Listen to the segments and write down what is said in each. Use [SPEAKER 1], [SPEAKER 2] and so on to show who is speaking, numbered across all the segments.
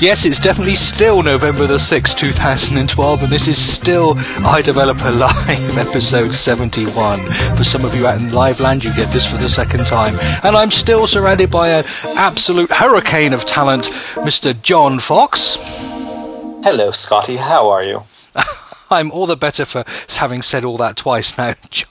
[SPEAKER 1] Yes, it's definitely still November the 6th, 2012, and this is still iDeveloper Live, episode 71. For some of you out in live land, you get this for the second time. And I'm still surrounded by an absolute hurricane of talent, Mr. John Fox.
[SPEAKER 2] Hello, Scotty. How are you?
[SPEAKER 1] I'm all the better for having said all that twice now, John.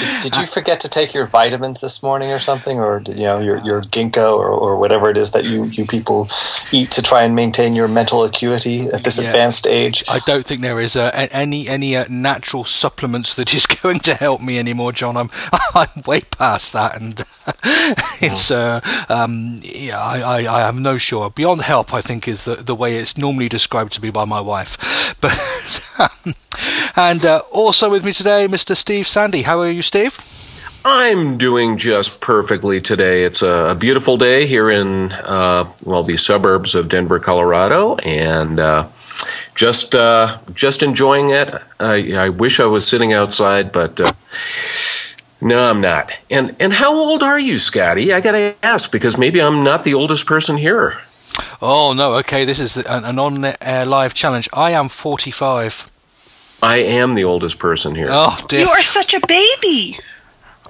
[SPEAKER 2] Did, did you forget to take your vitamins this morning or something, or you know your your ginkgo or, or whatever it is that you you people eat to try and maintain your mental acuity at this yeah. advanced age?
[SPEAKER 1] I don't think there is uh, any any uh, natural supplements that is going to help me anymore, John. I'm I'm way past that, and it's uh, um, yeah, I, I I have no sure. Beyond help, I think is the the way it's normally described to me by my wife, but. Um, and uh, also with me today, Mr. Steve Sande. How are you, Steve?
[SPEAKER 3] I'm doing just perfectly today. It's a, beautiful day here in, uh, well, the suburbs of Denver, Colorado, and uh, just uh, just enjoying it. I, I, wish I was sitting outside, but uh, no, I'm not. And and how old are you, Scotty? I gotta ask because maybe I'm not the oldest person here.
[SPEAKER 1] Oh no, okay. This is an, an on-air live challenge. I am 45.
[SPEAKER 3] I am the oldest person here.
[SPEAKER 1] Oh, dear.
[SPEAKER 4] You are such a baby.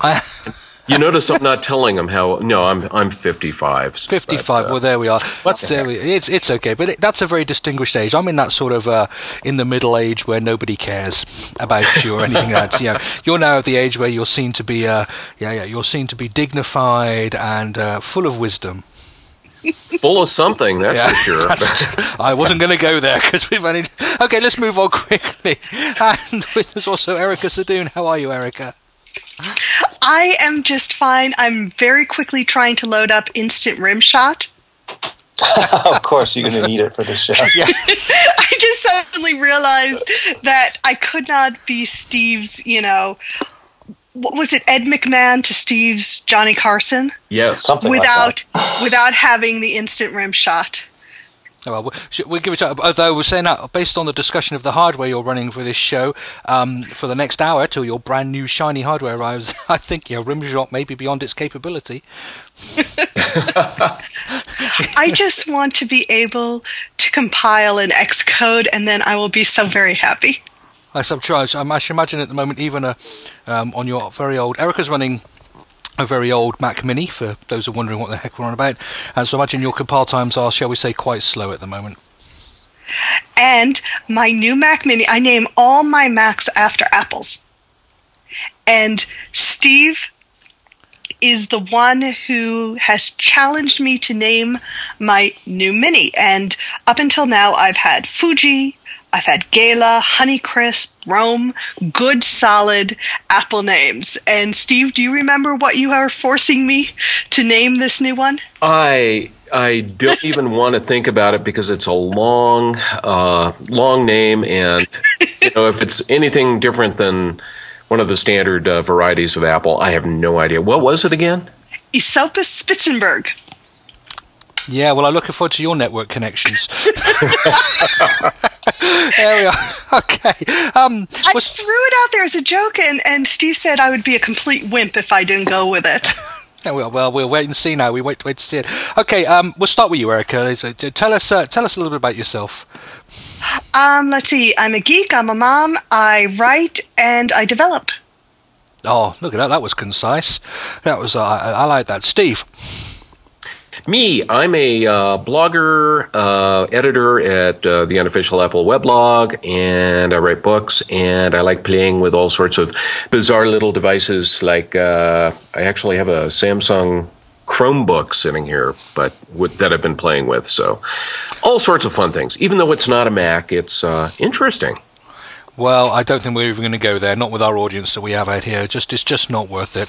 [SPEAKER 1] I.
[SPEAKER 3] you notice I'm not telling them how. No, I'm I'm 55.
[SPEAKER 1] 55. But, uh, well, there we are. What there we, it's it's okay, but it, that's a very distinguished age. I'm in that sort of uh, in the middle age where nobody cares about you or anything. that's you know, you're now at the age where you're seen to be uh, yeah yeah you're seen to be dignified and uh, full of wisdom.
[SPEAKER 3] Full of something, that's yeah, for sure.
[SPEAKER 1] That's, I wasn't going to go there because we've only. Okay, let's move on quickly. And there's also Erica Sadun. How are you, Erica?
[SPEAKER 4] I am just fine. I'm very quickly trying to load up Instant Rimshot.
[SPEAKER 2] of course, you're going to need it for this show.
[SPEAKER 4] Yes. I just suddenly realized that I could not be Steve's, you know, what was it Ed McMahon to Steve's Johnny Carson?
[SPEAKER 3] Yes,
[SPEAKER 2] something
[SPEAKER 4] without
[SPEAKER 2] like
[SPEAKER 4] without having the instant rim shot.
[SPEAKER 1] Oh, well, we'll give it. To, although we're saying that based on the discussion of the hardware you're running for this show, um, for the next hour till your brand new shiny hardware arrives, I think your rim shot may be beyond its capability.
[SPEAKER 4] I just want to be able to compile an Xcode, and then I will be so very happy.
[SPEAKER 1] I subcharge. I should imagine at the moment, even a, um, on your very old. Erica's running a very old Mac Mini for those who are wondering what the heck we're on about. And so imagine your compile times are, shall we say, quite slow at the moment.
[SPEAKER 4] And my new Mac Mini, I name all my Macs after apples. And Steve is the one who has challenged me to name my new Mini. And up until now, I've had Fuji, I've had Gala, Honeycrisp, Rome, good solid Apple names. And Steve, do you remember what you are forcing me to name this new one?
[SPEAKER 3] I I don't even want to think about it because it's a long, uh, long name, and you know if it's anything different than one of the standard uh, varieties of apple, I have no idea. What was it again?
[SPEAKER 4] Esopus Spitzenberg.
[SPEAKER 1] Yeah, well, I'm looking forward to your network connections. there we are. Okay. Um,
[SPEAKER 4] I was... threw it out there as a joke, and, and Steve said I would be a complete wimp if I didn't go with it.
[SPEAKER 1] Yeah, well, well, we'll wait and see now. We wait, wait to see it. Okay, um, we'll start with you, Erica. Tell us, uh, tell us a little bit about yourself.
[SPEAKER 4] Um, let's see. I'm a geek. I'm a mom. I write and I develop.
[SPEAKER 1] Oh, look at that! That was concise. That was. Uh, I, I like that, Steve.
[SPEAKER 3] Me, I'm a uh, blogger, uh, editor at uh, the unofficial Apple weblog, and I write books, and I like playing with all sorts of bizarre little devices. Like uh, I actually have a Samsung Chromebook sitting here, but with, that I've been playing with. So all sorts of fun things. Even though it's not a Mac, it's uh, interesting.
[SPEAKER 1] Well, I don't think we're even going to go there. Not with our audience that we have out here. Just it's just not worth it.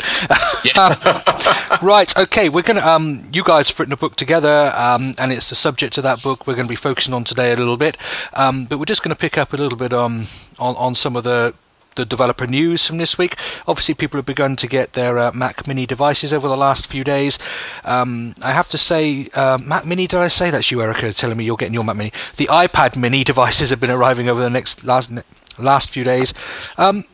[SPEAKER 1] right. Okay. We're going to. Um, you guys have written a book together, um, and it's the subject of that book we're going to be focusing on today a little bit. Um, but we're just going to pick up a little bit um, on on some of the the developer news from this week. Obviously, people have begun to get their uh, Mac Mini devices over the last few days. Um, I have to say, uh, Mac Mini. Did I say that's you, Erica? Telling me you're getting your Mac Mini. The iPad Mini devices have been arriving over the next last last few days. Um,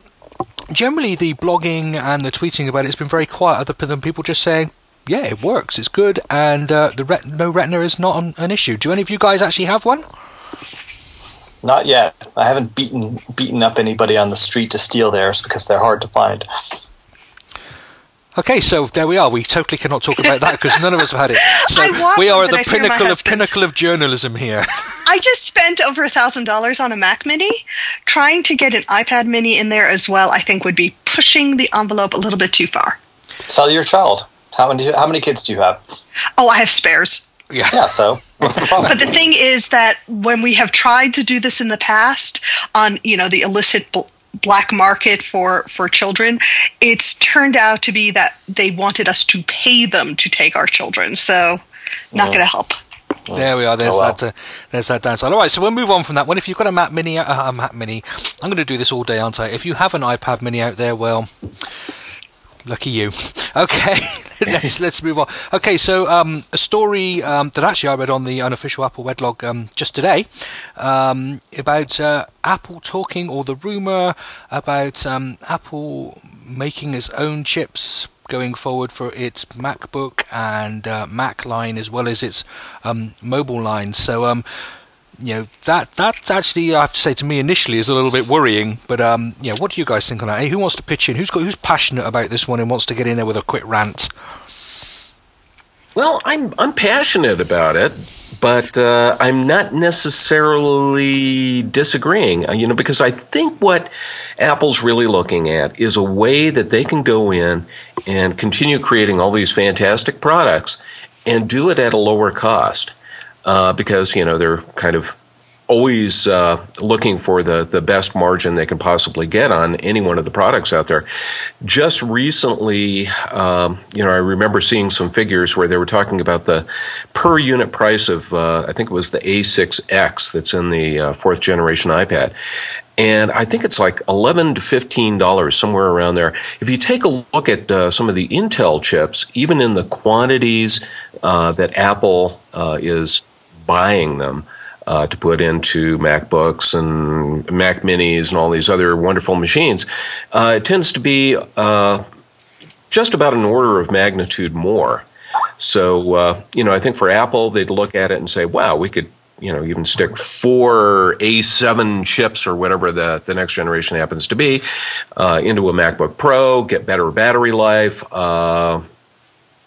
[SPEAKER 1] generally, the blogging and the tweeting about it has been very quiet, other than people just saying, yeah, it works. It's good, and uh, the ret- no retina is not an, an issue. Do any of you guys actually have one?
[SPEAKER 2] Not yet. I haven't beaten beaten up anybody on the street to steal theirs because they're hard to find.
[SPEAKER 1] Okay, so there we are. We totally cannot talk about that because none of us have had it. So we are at the
[SPEAKER 4] I fear my
[SPEAKER 1] pinnacle of pinnacle of journalism here.
[SPEAKER 4] I just spent over a thousand dollars on a Mac Mini. Trying to get an iPad Mini in there as well, I think would be pushing the envelope a little bit too far.
[SPEAKER 2] Sell your child. How many how many kids do you have?
[SPEAKER 4] Oh, I have spares.
[SPEAKER 1] yeah.
[SPEAKER 2] Yeah, so what's the problem?
[SPEAKER 4] But the thing is that when we have tried to do this in the past on, you know, the illicit bl- black market for for children, it's turned out to be that they wanted us to pay them to take our children. So, not going to help.
[SPEAKER 1] There we are. There's
[SPEAKER 2] Oh, well.
[SPEAKER 1] that. Uh, there's that downside. All right, so we'll move on from that one. If you've got a Mac Mini, uh, a Mac Mini, I'm going to do this all day, aren't I? If you have an iPad Mini out there, well, lucky you. Okay, let's let's move on. Okay, so um, a story um, that actually I read on the unofficial Apple weblog um, just today um, about uh, Apple talking, or the rumor about um, Apple making its own chips going forward for its MacBook and uh, Mac line as well as its um, mobile line. So, um, you know that that actually I have to say to me initially is a little bit worrying. But um, yeah, what do you guys think on that? Hey, who wants to pitch in? Who's got who's passionate about this one and wants to get in there with a quick rant?
[SPEAKER 3] Well, I'm I'm passionate about it, but uh, I'm not necessarily disagreeing. uh, You know, because I think what Apple's really looking at is a way that they can go in and continue creating all these fantastic products and do it at a lower cost. Uh, because you know they're kind of always uh, looking for the, the best margin they can possibly get on any one of the products out there. Just recently, um, you know, I remember seeing some figures where they were talking about the per unit price of, uh, I think it was the A6X that's in the uh, fourth generation iPad. And I think it's like eleven to fifteen dollars somewhere around there. If you take a look at uh, some of the Intel chips, even in the quantities uh, that Apple uh, is buying them, uh, to put into MacBooks and Mac Minis and all these other wonderful machines, uh, it tends to be uh, just about an order of magnitude more. So, uh, you know, I think for Apple, they'd look at it and say, wow, we could, you know, even stick four A7 chips or whatever the, the next generation happens to be uh, into a MacBook Pro, get better battery life, uh,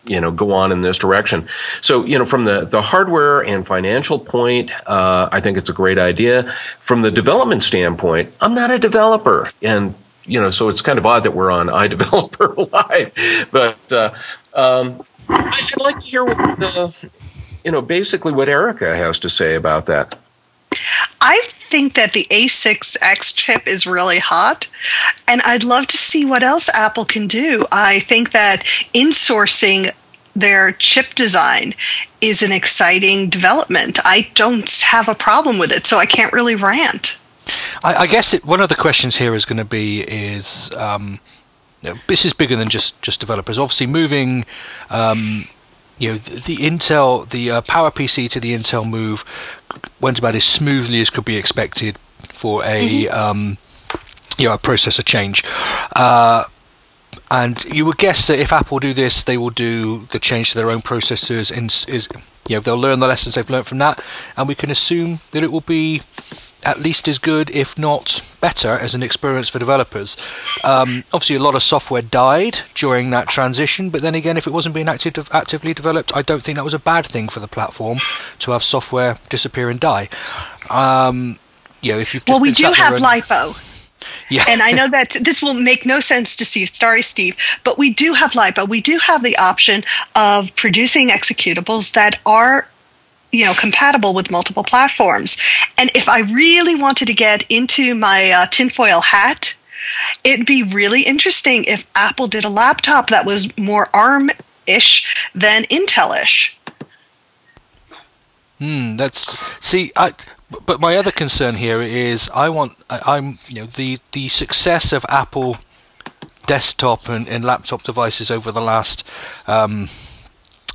[SPEAKER 3] you know go on in this direction. So you know from the the hardware and financial point uh, i think it's a great idea. From the development standpoint i'm not a developer. And you know so it's kind of odd that we're on iDeveloper live. But uh, um, i'd like to hear what the, you know basically what erica has to say about that
[SPEAKER 4] I think that the A6X chip is really hot, and I'd love to see what else Apple can do. I think that insourcing their chip design is an exciting development. I don't have a problem with it, so I can't really rant.
[SPEAKER 1] I, I guess it, one of the questions here is going to be is um, you know, this is bigger than just just developers. Obviously, moving. Um, you know the, the Intel, the uh, PowerPC to the Intel move went about as smoothly as could be expected for a um, you know a processor change. Uh, and you would guess that if Apple do this, they will do the change to their own processors, s- is you know they'll learn the lessons they've learned from that, and we can assume that it will be at least as good, if not better, as an experience for developers. Um, obviously, a lot of software died during that transition, but then again, if it wasn't being active, actively developed, I don't think that was a bad thing for the platform to have software disappear and die. Um, you know, if you've just
[SPEAKER 4] Well, we do have
[SPEAKER 1] and-
[SPEAKER 4] LiPo.
[SPEAKER 1] yeah,
[SPEAKER 4] and I know that this will make no sense to Steve. Sorry, Steve, but we do have LiPo. We do have the option of producing executables that are, you know, compatible with multiple platforms. And if I really wanted to get into my uh, tinfoil hat, it'd be really interesting if Apple did a laptop that was more ARM-ish than Intel-ish.
[SPEAKER 1] Hmm, that's see. I, but my other concern here is I want I, I'm you know the the success of Apple desktop and, and laptop devices over the last um,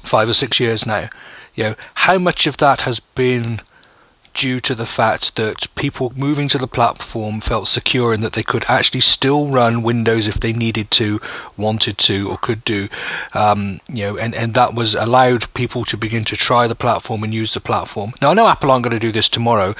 [SPEAKER 1] five or six years now. You know how much of that has been due to the fact that people moving to the platform felt secure in that they could actually still run Windows if they needed to, wanted to, or could do. Um, you know, and, and that was allowed people to begin to try the platform and use the platform. Now I know Apple aren't going to do this tomorrow,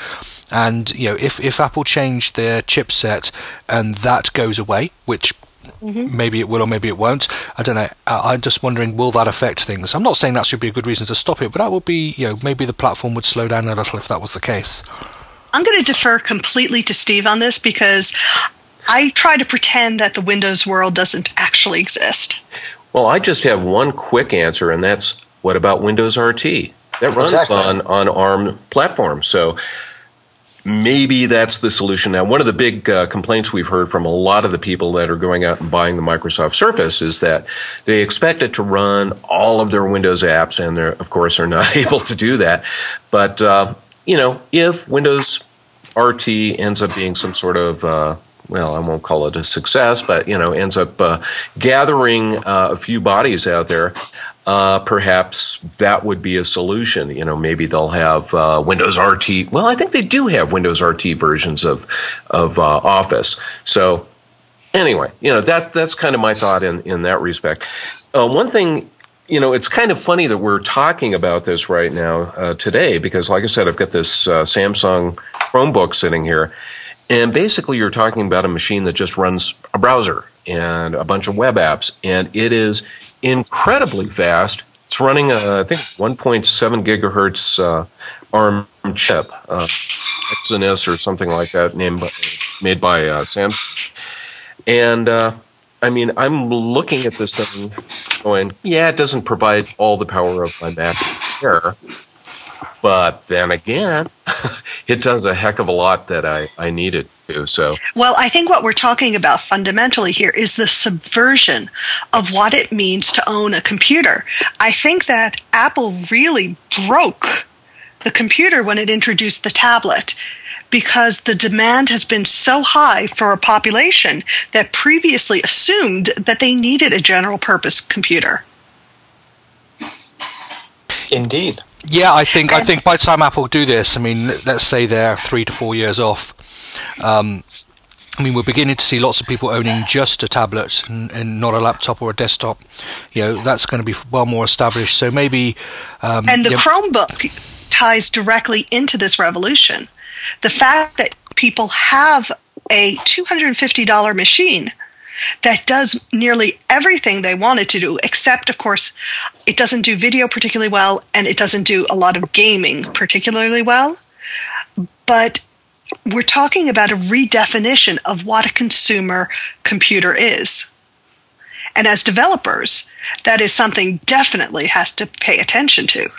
[SPEAKER 1] and you know if if Apple change their chipset and that goes away, which Mm-hmm. Maybe it will or maybe it won't. I don't know. I'm just wondering, will that affect things? I'm not saying that should be a good reason to stop it, but that would be, you know, maybe the platform would slow down a little if that was the case.
[SPEAKER 4] I'm going to defer completely to Steve on this because I try to pretend that the Windows world doesn't actually exist.
[SPEAKER 3] Well, I just have one quick answer, and that's what about Windows RT? That runs exactly. on, on ARM platforms. So maybe that's the solution. Now, one of the big uh, complaints we've heard from a lot of the people that are going out and buying the Microsoft Surface is that they expect it to run all of their Windows apps, and they're, of course, are not able to do that. But uh, you know, if Windows RT ends up being some sort of uh, well, I won't call it a success, but you know, ends up uh, gathering uh, a few bodies out there uh, perhaps that would be a solution. You know, maybe they'll have uh, Windows RT. Well, I think they do have Windows RT versions of of uh, Office. So anyway, you know that that's kind of my thought in in that respect. Uh, one thing. You know, it's kind of funny that we're talking about this right now uh, today because, like I said, I've got this uh, Samsung Chromebook sitting here, and basically, you're talking about a machine that just runs a browser and a bunch of web apps, and it is incredibly fast. It's running, a, I think, 1.7 gigahertz uh, ARM chip, uh, Exynos or something like that, named by, made by uh, Samsung. And uh, I mean, I'm looking at this thing, going, yeah, it doesn't provide all the power of my Mac Air, but then again, it does a heck of a lot that I, I needed to. So,
[SPEAKER 4] well, I think what we're talking about fundamentally here is the subversion of what it means to own a computer. I think that Apple really broke the computer when it introduced the tablet because the demand has been so high for a population that previously assumed that they needed a general purpose computer.
[SPEAKER 2] Indeed.
[SPEAKER 1] Yeah, I think I think by the time Apple do this, I mean, let's say they're three to four years off. Um, I mean, we're beginning to see lots of people owning just a tablet and, and, not a laptop or a desktop. You know, that's going to be well more established. So maybe. Um,
[SPEAKER 4] and the Chromebook ties directly into this revolution. The fact that people have a $250 machine that does nearly everything they wanted to do, except, of course, it doesn't do video particularly well and it doesn't do a lot of gaming particularly well. But we're talking about a redefinition of what a consumer computer is. And as developers, that is something definitely has to pay attention to.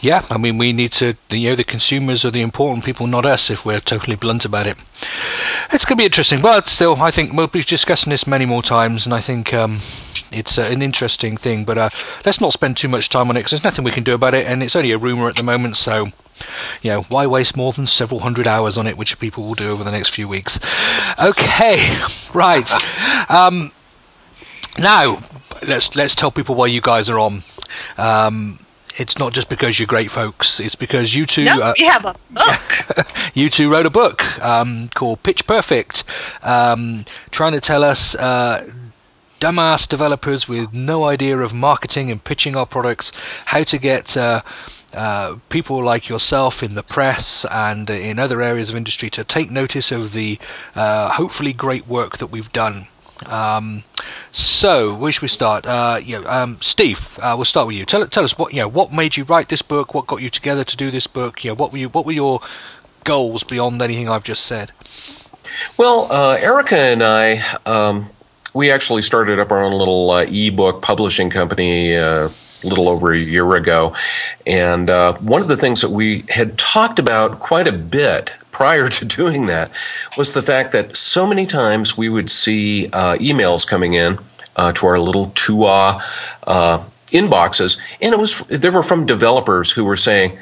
[SPEAKER 1] Yeah, I mean, we need to, you know, the consumers are the important people, not us, if we're totally blunt about it. It's going to be interesting, but still, I think we'll be discussing this many more times, and I think um, it's uh, an interesting thing. But uh, let's not spend too much time on it, because there's nothing we can do about it, and it's only a rumour at the moment, so, you know, why waste more than several hundred hours on it, which people will do over the next few weeks? Okay, right. Um, now, let's let's tell people why you guys are on. Um, it's not just because you're great folks. It's because you two.
[SPEAKER 4] No, uh, we have a book.
[SPEAKER 1] you two wrote a book um, called Pitch Perfect, um, trying to tell us. Uh, dumbass developers with no idea of marketing and pitching our products, how to get uh, uh, people like yourself in the press and in other areas of industry to take notice of the uh, hopefully great work that we've done. Um, so, where should we start? Uh, yeah, um, Steve, uh, we'll start with you. Tell, tell us what you know. What made you write this book? What got you together to do this book? You know, what were you? What were your goals beyond anything I've just said?
[SPEAKER 3] Well, uh, Erica and I, um, we actually started up our own little uh, e-book publishing company uh, little over a year ago, and uh, one of the things that we had talked about quite a bit prior to doing that was the fact that so many times we would see uh, emails coming in uh, to our little TUAW uh, inboxes, and it was they were from developers who were saying,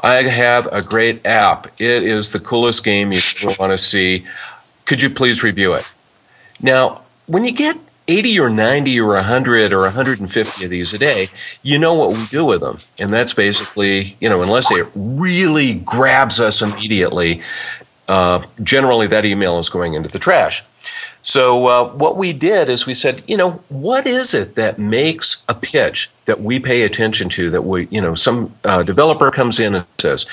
[SPEAKER 3] "I have a great app. It is the coolest game you want to see. Could you please review it?" Now, when you get 80 or 90 or 100 or 150 of these a day, you know what we do with them. And that's basically, you know, unless it really grabs us immediately, uh, generally that email is going into the trash. So uh, what we did is we said, you know, what is it that makes a pitch that we pay attention to? That we, you know, some uh, developer comes in and says,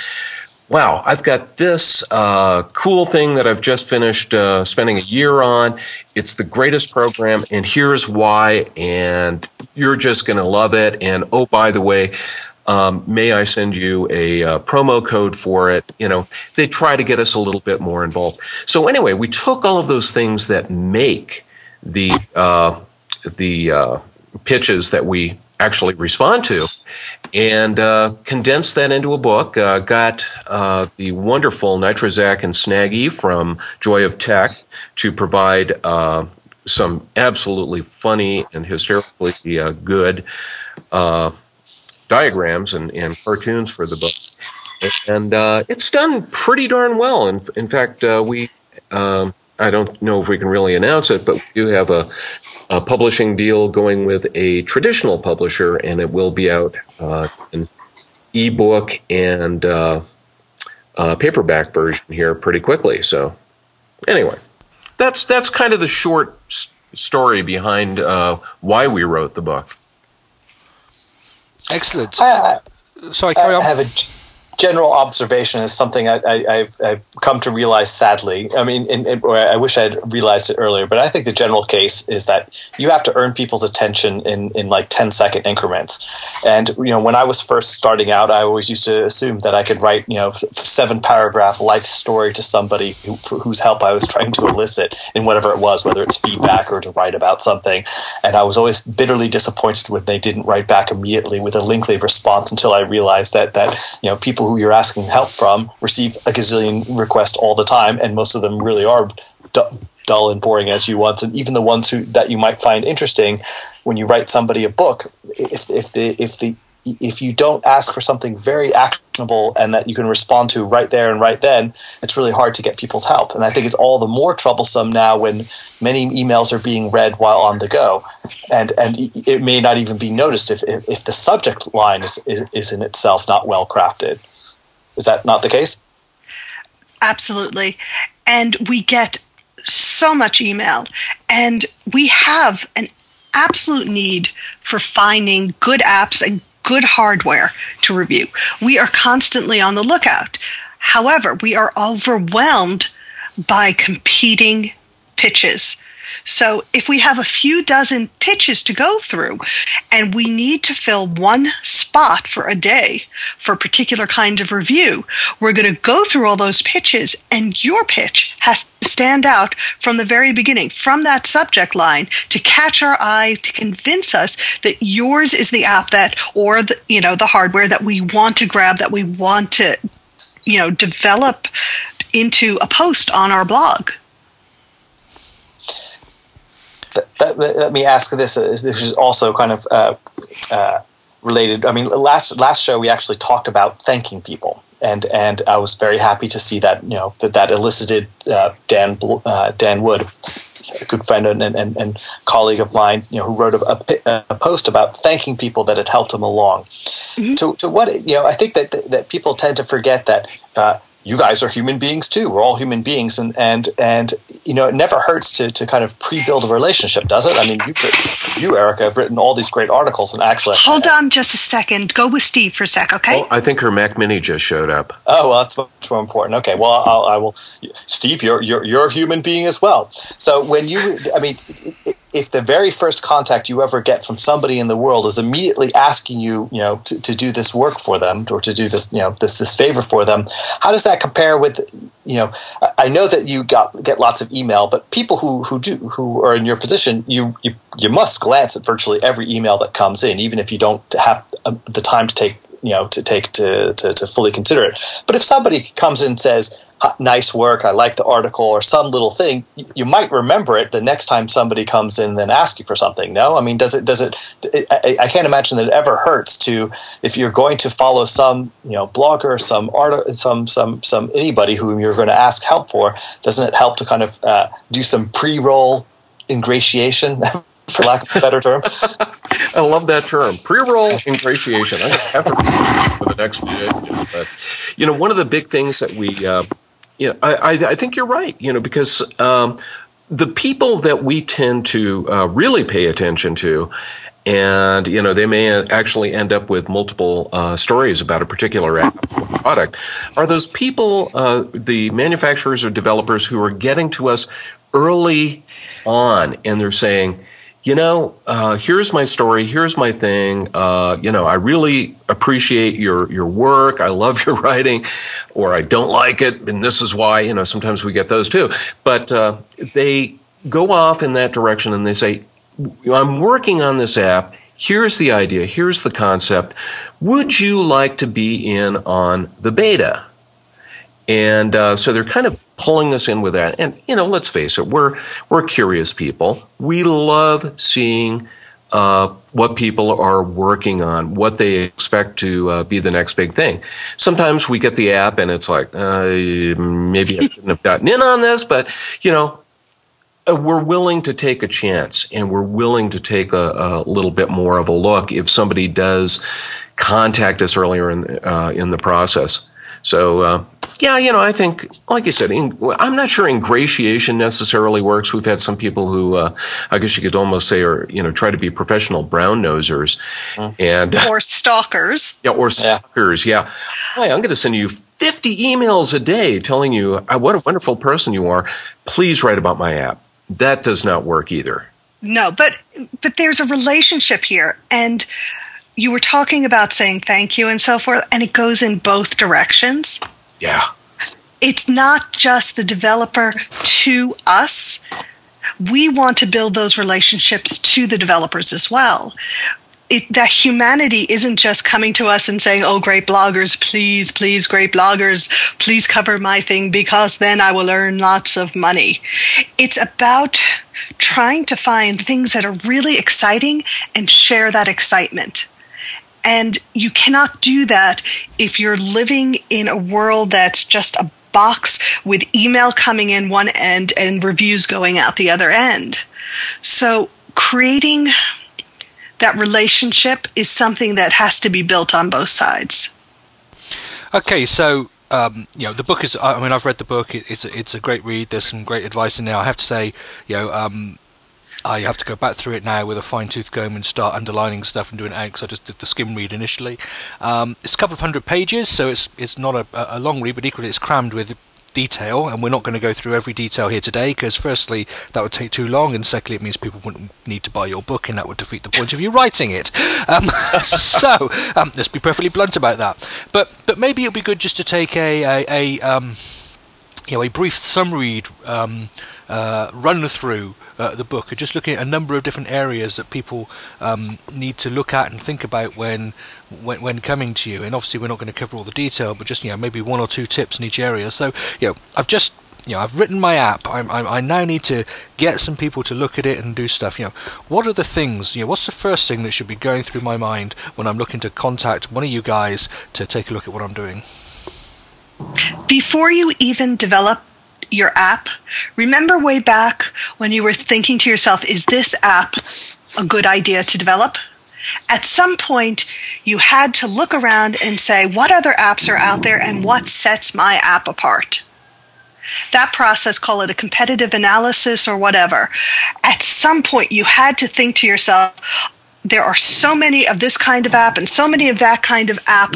[SPEAKER 3] "Wow, I've got this uh, cool thing that I've just finished uh, spending a year on. It's the greatest program, and here's why. And you're just going to love it. And oh, by the way." Um, may I send you a uh, promo code for it? You know, they try to get us a little bit more involved. So anyway, we took all of those things that make the uh, the uh, pitches that we actually respond to, and uh, condensed that into a book. Uh, got uh, the wonderful Nitrozac and Snaggy from Joy of Tech to provide some absolutely funny and hysterically good diagrams and, and cartoons for the book. And uh, it's done pretty darn well. In, in fact, uh, we, um, I don't know if we can really announce it, but we do have a, a publishing deal going with a traditional publisher, and it will be out uh, in ebook and uh, uh, paperback version here pretty quickly. So, anyway, that's that's kind of the short story behind uh, why we wrote the book.
[SPEAKER 1] Excellent. I, I, Sorry, carry
[SPEAKER 2] I
[SPEAKER 1] on.
[SPEAKER 2] have a general observation is something I, have come to realize sadly. I mean, in, in, or I wish I'd realized it earlier, but I think the general case is that you have to earn people's attention in, in like 10 second increments. And, you know, when I was first starting out, I always used to assume that I could write, you know, seven paragraph life story to somebody who, whose help I was trying to elicit in whatever it was, whether it's feedback or to write about something. And I was always bitterly disappointed when they didn't write back immediately with a lengthy response until I realized that, that, you know, people who you're asking help from receive a gazillion requests all the time, and most of them really are dull and boring as you want. And even the ones who that you might find interesting, when you write somebody a book, if if the if the if you don't ask for something very actionable and that you can respond to right there and right then, it's really hard to get people's help. And I think it's all the more troublesome now when many emails are being read while on the go. And, and it may not even be noticed if, if, if the subject line is, is, is in itself not well crafted. Is that not the case?
[SPEAKER 4] Absolutely. And we get so much email, and we have an absolute need for finding good apps and good hardware to review. We are constantly on the lookout. However, we are overwhelmed by competing pitches. So if we have a few dozen pitches to go through and we need to fill one spot for a day for a particular kind of review, we're going to go through all those pitches and your pitch has to stand out from the very beginning, from that subject line to catch our eye, to convince us that yours is the app that, or the, you know, the hardware that we want to grab, that we want to, you know, develop into a post on our blog
[SPEAKER 2] that, that, let me ask this: This is also kind of uh, uh, related. I mean, last last show we actually talked about thanking people, and and I was very happy to see that you know that that elicited uh, Dan uh, Dan Wood, a good friend and, and, and colleague of mine, you know, who wrote a, a, post about thanking people that had helped him along. Mm-hmm. To, to what you know, I think that that people tend to forget that uh, you guys are human beings too. We're all human beings, and and and you know, it never hurts to to kind of pre-build a relationship, does it? I mean, you, you, Erica, have written all these great articles, and actually,
[SPEAKER 4] hold on just a second. Go with Steve for a sec, okay?
[SPEAKER 3] Oh, I think her Mac Mini just showed up.
[SPEAKER 2] Oh, well, that's much more important. Okay, well, I'll, I will. Steve, you're you're you're a human being as well. So when you, I mean. It, if the very first contact you ever get from somebody in the world is immediately asking you, you know, to, to do this work for them or to do this, you know, this this favor for them, how does that compare with, you know, I know that you got get lots of email, but people who who do who are in your position, you you you must glance at virtually every email that comes in, even if you don't have uh, the time to take you know to take to, to, to fully consider it. But if somebody comes in and says, nice work, I like the article, or some little thing, you might remember it the next time somebody comes in and asks you for something. No, I mean, does it? Does it? I, I, can't imagine that it ever hurts to if you're going to follow some you know blogger, some art, some some some anybody whom you're going to ask help for. Doesn't it help to kind of uh, do some pre-roll ingratiation for lack of a better term.
[SPEAKER 3] I love that term, pre-roll ingratiation. I'm have to read for the next bit. But you know, one of the big things that we, uh, know, I, I, I think you're right. You know, because um, the people that we tend to uh, really pay attention to and you know they may actually end up with multiple uh, stories about a particular product are those people uh, the manufacturers or developers who are getting to us early on and they're saying you know uh, here's my story here's my thing uh, you know i really appreciate your your work i love your writing or i don't like it and this is why you know sometimes we get those too but uh, they go off in that direction and they say I'm working on this app. Here's the idea. Here's the concept. Would you like to be in on the beta? And uh, so they're kind of pulling us in with that. And you know, let's face it, we're we're curious people. We love seeing uh, what people are working on, what they expect to uh, be the next big thing. Sometimes we get the app and it's like, uh, maybe I shouldn't have gotten in on this, but you know, uh, we're willing to take a chance and we're willing to take a, a, little bit more of a look if somebody does contact us earlier in the, uh, in the process. So, uh, yeah, you know, I think, like you said, in, I'm not sure ingratiation necessarily works. We've had some people who, uh, I guess you could almost say, are you know, try to be professional brown nosers, mm. and
[SPEAKER 4] or stalkers.
[SPEAKER 3] Yeah, or stalkers. Yeah. yeah. Hi, I'm going to send you 50 emails a day telling you uh, what a wonderful person you are. Please write about my app that does not work either.
[SPEAKER 4] No, but but there's a relationship here and you were talking about saying thank you and so forth and it goes in both directions.
[SPEAKER 3] Yeah.
[SPEAKER 4] It's not just the developer to us. We want to build those relationships to the developers as well it, that humanity isn't just coming to us and saying, "Oh, great bloggers, please, please, great bloggers, please cover my thing because then I will earn lots of money." It's about trying to find things that are really exciting and share that excitement. And you cannot do that if you're living in a world that's just a box with email coming in one end and reviews going out the other end. So creating that relationship is something that has to be built on both sides.
[SPEAKER 1] Okay, so um, you know the book is. I mean, I've read the book. It, it's it's a great read. There's some great advice in there. I have to say, you know, um, I have to go back through it now with a fine tooth comb and start underlining stuff and doing it out I just did the skim read initially. Um, it's a couple of hundred pages, so it's it's not a, a long read, but equally it's crammed with detail, and we're not going to go through every detail here today because, firstly, that would take too long, and secondly, it means people wouldn't need to buy your book, and that would defeat the point of you writing it. Um, so um, let's be perfectly blunt about that. But but maybe it'd be good just to take a a, a um, you know a brief summary um, uh, run through uh, the book, just looking at a number of different areas that people um, need to look at and think about when, when when coming to you. And obviously, we're not going to cover all the detail, but just you know maybe one or two tips in each area. So you know, I've just you know, I've written my app. i i I now need to get some people to look at it and do stuff. You know, what are the things? You know, what's the first thing that should be going through my mind when I'm looking to contact one of you guys to take a look at what I'm doing?
[SPEAKER 4] Before you even develop your app, remember way back when you were thinking to yourself, is this app a good idea to develop? At some point, you had to look around and say, what other apps are out there and what sets my app apart? That process, call it a competitive analysis or whatever. At some point, you had to think to yourself, there are so many of this kind of app and so many of that kind of app.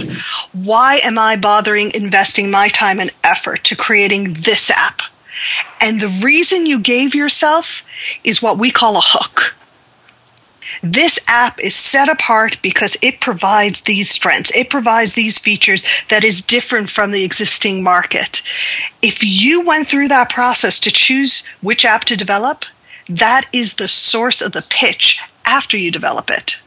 [SPEAKER 4] Why am I bothering investing my time and effort to creating this app? And the reason you gave yourself is what we call a hook. This app is set apart because it provides these strengths. It provides these features that is different from the existing market. If you went through that process to choose which app to develop, that is the source of the pitch after you develop it.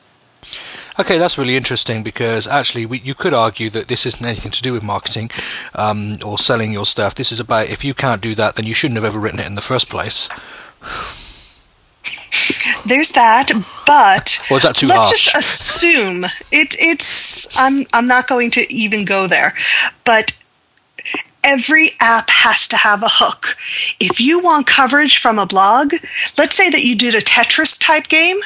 [SPEAKER 1] Okay, that's really interesting because actually, we, you could argue that this isn't anything to do with marketing um, or selling your stuff. This is about if you can't do that, then you shouldn't have ever written it in the first place.
[SPEAKER 4] There's that, but
[SPEAKER 1] is that too
[SPEAKER 4] let's
[SPEAKER 1] harsh?
[SPEAKER 4] just assume it, it's. I'm I'm not going to even go there, but every app has to have a hook. If you want coverage from a blog, let's say that you did a Tetris type game.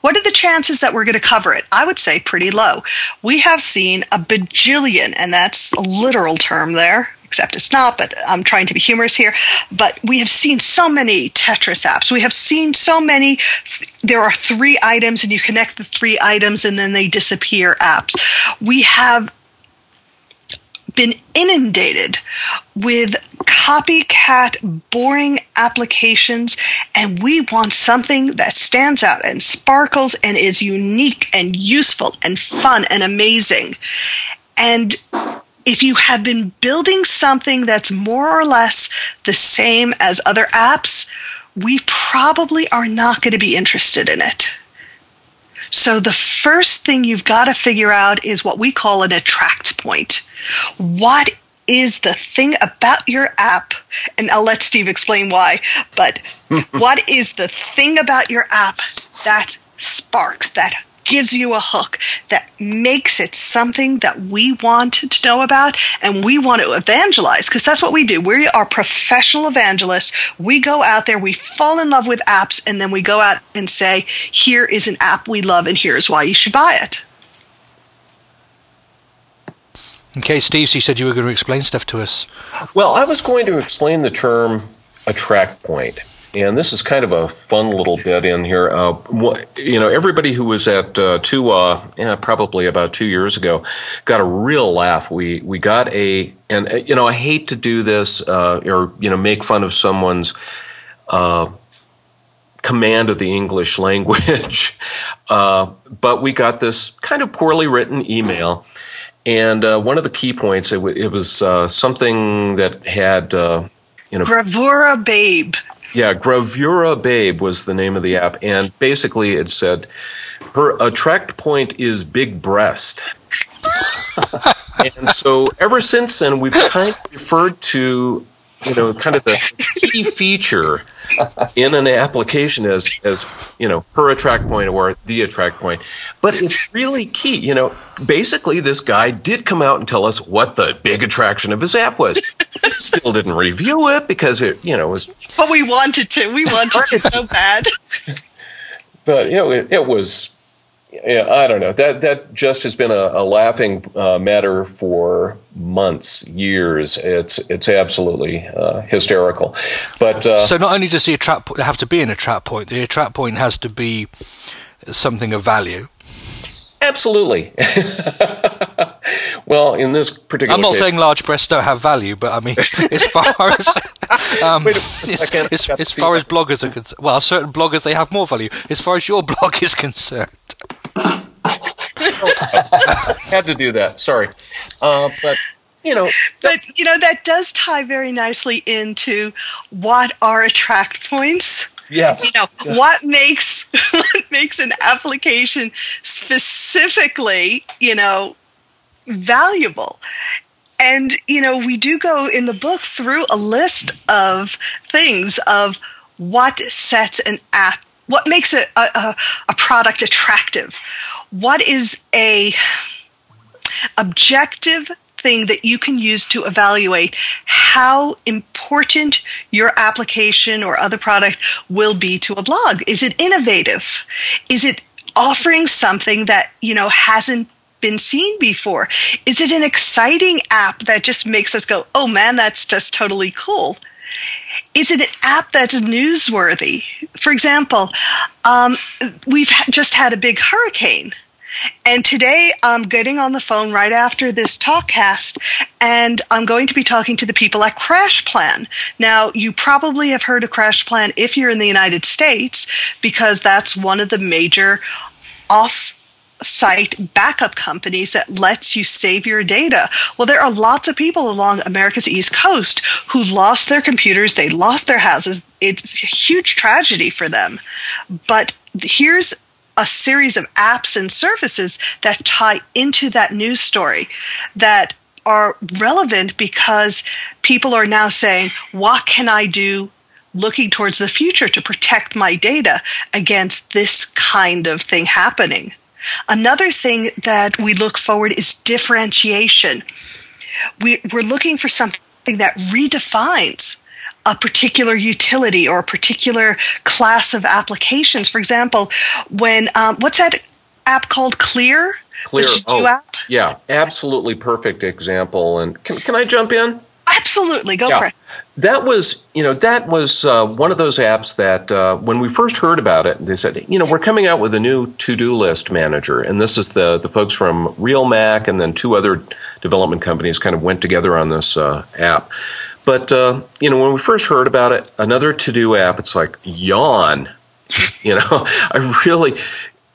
[SPEAKER 4] What are the chances that we're going to cover it? I would say pretty low. We have seen a bajillion, and that's a literal term there, except it's not, but I'm trying to be humorous here. But we have seen so many Tetris apps. We have seen so many, there are three items, and you connect the three items, and then they disappear apps. We have been inundated with copycat, boring applications, and we want something that stands out and sparkles and is unique and useful and fun and amazing. And if you have been building something that's more or less the same as other apps, we probably are not going to be interested in it. So the first thing you've got to figure out is what we call an attract point. What is the thing about your app? And I'll let Steve explain why, but what is the thing about your app that sparks, that gives you a hook that makes it something that we want to know about and we want to evangelize because that's what we do. We are professional evangelists. We go out there, we fall in love with apps, and then we go out and say, here is an app we love and here's why you should buy it.
[SPEAKER 1] Okay, Steve, so you said you were going to explain stuff to us.
[SPEAKER 3] Well, I was going to explain the term attract point and this is kind of a fun little bit in here. Uh, you know, everybody who was at uh, uh, yeah, probably about two years ago, got a real laugh. We we got a, and uh, you know, I hate to do this uh, or you know make fun of someone's uh, command of the English language, uh, but we got this kind of poorly written email. And one of the key points, it, w- it was something that had, you know,
[SPEAKER 4] Bravura Babe.
[SPEAKER 3] Yeah, Gravura Babe was the name of the app, and basically it said her attract point is big breast. and so ever since then, we've kind of referred to you know kind of the key feature in an application as as you know her attract point or the attract point. But it's really key you know basically this guy did come out and tell us what the big attraction of his app was. Still didn't review it because it you know was
[SPEAKER 4] but we wanted to we wanted to so bad.
[SPEAKER 3] But you know it, it was yeah, I don't know. That that just has been a, a laughing uh, matter for months, years. It's it's absolutely uh, hysterical. But uh,
[SPEAKER 1] so not only does the trap have to be in a trap point, the trap point has to be something of value.
[SPEAKER 3] Absolutely. well, in this particular,
[SPEAKER 1] I'm not
[SPEAKER 3] case,
[SPEAKER 1] saying large breasts don't have value, but I mean, as far as um, as, as, as far as bloggers are concerned, well, certain bloggers they have more value. As far as your blog is concerned.
[SPEAKER 3] Had to do that. Sorry, uh, but you know,
[SPEAKER 4] but you know that does tie very nicely into what are attract points.
[SPEAKER 3] Yes.
[SPEAKER 4] You know what makes what makes an application specifically, you know, valuable. And you know, we do go in the book through a list of things of what sets an app what makes a, a, a product attractive what is a objective thing that you can use to evaluate how important your application or other product will be to a blog? Is it innovative? Is it offering something that you know hasn't been seen before? Is it an exciting app that just makes us go oh man that's just totally cool is it an app that's newsworthy? For example, um, we've just had a big hurricane. And today I'm getting on the phone right after this talkcast, and I'm going to be talking to the people at CrashPlan. Now, you probably have heard of CrashPlan if you're in the United States, because that's one of the major off site backup companies that lets you save your data. Well, there are lots of people along America's East Coast who lost their computers, they lost their houses. It's a huge tragedy for them. But here's a series of apps and services that tie into that news story that are relevant because people are now saying, what can I do looking towards the future to protect my data against this kind of thing happening? Another thing that we look forward is differentiation. We, we're looking for something that redefines a particular utility or a particular class of applications. For example, when um, what's that app called? Clear.
[SPEAKER 3] Clear.
[SPEAKER 4] oh,
[SPEAKER 3] app? yeah, absolutely perfect example. And can can I jump in?
[SPEAKER 4] Absolutely, go yeah. for it.
[SPEAKER 3] That was, you know, that was uh, one of those apps that uh, when we first heard about it, they said, you know, we're coming out with a new to-do list manager, and this is the the folks from Realmac and then two other development companies kind of went together on this uh, app. But uh, you know, when we first heard about it, another to-do app, it's like yawn. you know, I really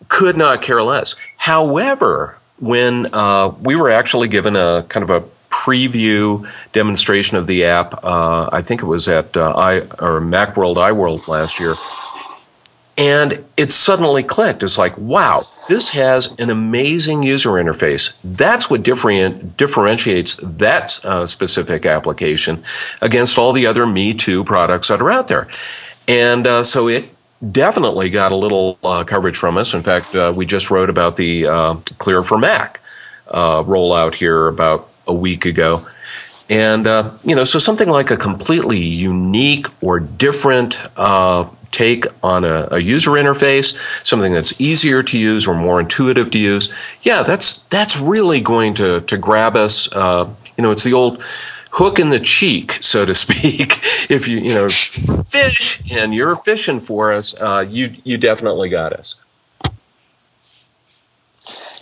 [SPEAKER 3] could not care less. However, when uh, we were actually given a kind of a preview demonstration of the app. Uh, I think it was at uh, I or MacWorld iWorld last year, and it suddenly clicked. It's like, wow, this has an amazing user interface. That's what different, differentiates that uh, specific application against all the other Me Too products that are out there. And uh, so it definitely got a little uh, coverage from us. In fact, uh, we just wrote about the uh, Clear for Mac uh, rollout here about a week ago. And, uh, you know, so something like a completely unique or different uh, take on a, a, user interface, something that's easier to use or more intuitive to use, yeah, that's that's really going to to grab us. Uh, you know, it's the old hook in the cheek, so to speak. if you you know fish and you're fishing for us, uh, you you definitely got us.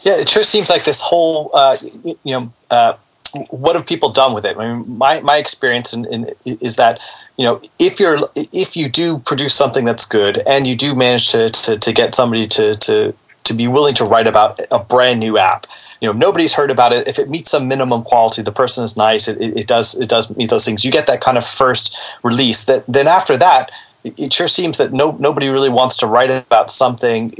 [SPEAKER 2] Yeah, it sure seems like this whole uh, you know uh, what have people done with it? I mean, my, my experience in, in, is that you know if you're if you do produce something that's good and you do manage to to, to get somebody to, to to be willing to write about a brand new app, you know nobody's heard about it. If it meets some minimum quality, the person is nice. It, it, it does it does meet those things. You get that kind of first release. That then after that it sure seems that no, nobody really wants to write about something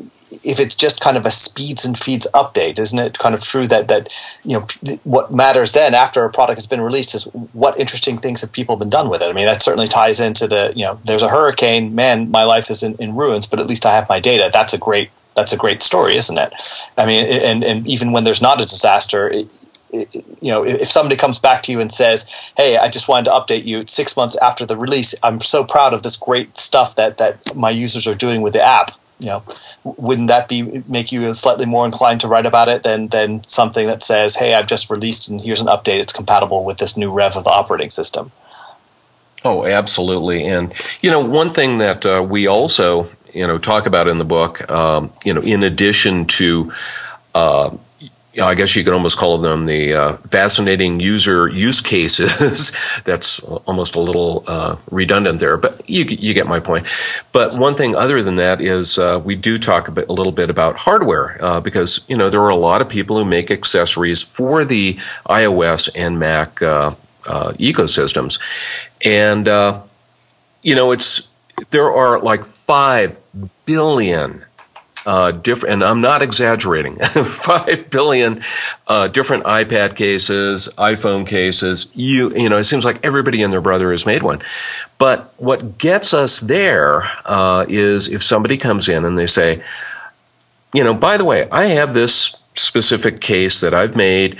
[SPEAKER 2] if it's just kind of a speeds and feeds update isn't it? Kind of true that that you know what matters then after a product has been released is what interesting things have people been done with it. I mean that certainly ties into the you know there's a hurricane man my life is in, in ruins but at least i have my data. That's a great that's a great story isn't it? I mean and and even when there's not a disaster it, you know, if somebody comes back to you and says, "Hey, I just wanted to update you six months after the release. I'm so proud of this great stuff that that my users are doing with the app." You know, wouldn't that be make you slightly more inclined to write about it than than something that says, "Hey, I've just released and here's an update. It's compatible with this new rev of the operating system."
[SPEAKER 3] Oh, absolutely. And you know, one thing that uh, we also you know talk about in the book, um, you know, in addition to uh, I guess you could almost call them the uh, fascinating user use cases. That's almost a little uh, redundant there, but you you get my point. But one thing other than that is uh, we do talk a, bit, a, little bit about hardware uh, because you know there are a lot of people who make accessories for the iOS and Mac uh, uh, ecosystems, and you know it's there are like five billion uh, different, and I'm not exaggerating, five billion uh, different iPad cases, iPhone cases. You, you know, it seems like everybody and their brother has made one. But what gets us there uh, is if somebody comes in and they say, you know, by the way, I have this specific case that I've made.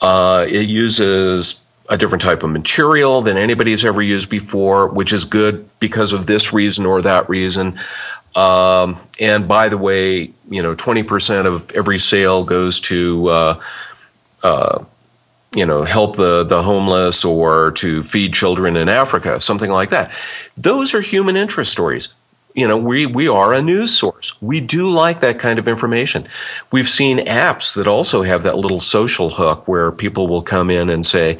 [SPEAKER 3] Uh, it uses a different type of material than anybody's ever used before, which is good because of this reason or that reason. Um, and by the way, you know, 20% of every sale goes to, uh, uh, you know, help the, the homeless or to feed children in Africa, something like that. Those are human interest stories. You know, we, we are a news source. We do like that kind of information. We've seen apps that also have that little social hook where people will come in and say,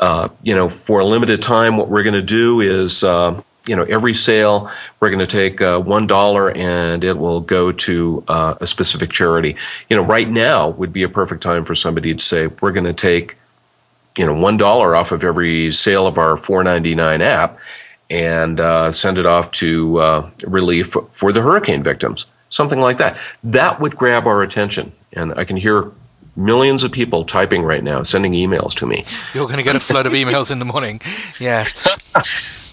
[SPEAKER 3] uh, you know, for a limited time, what we're going to do is, uh, you know, every sale we're going to take uh, one dollar and it will go to uh, a specific charity. You know, right now would be a perfect time for somebody to say we're going to take, you know, one dollar off of every sale of our four ninety nine app and uh, send it off to uh, relief for the hurricane victims, something like that. That would grab our attention, and I can hear millions of people typing right now, sending emails to me.
[SPEAKER 1] You're going to get a flood of emails in the morning. Yeah.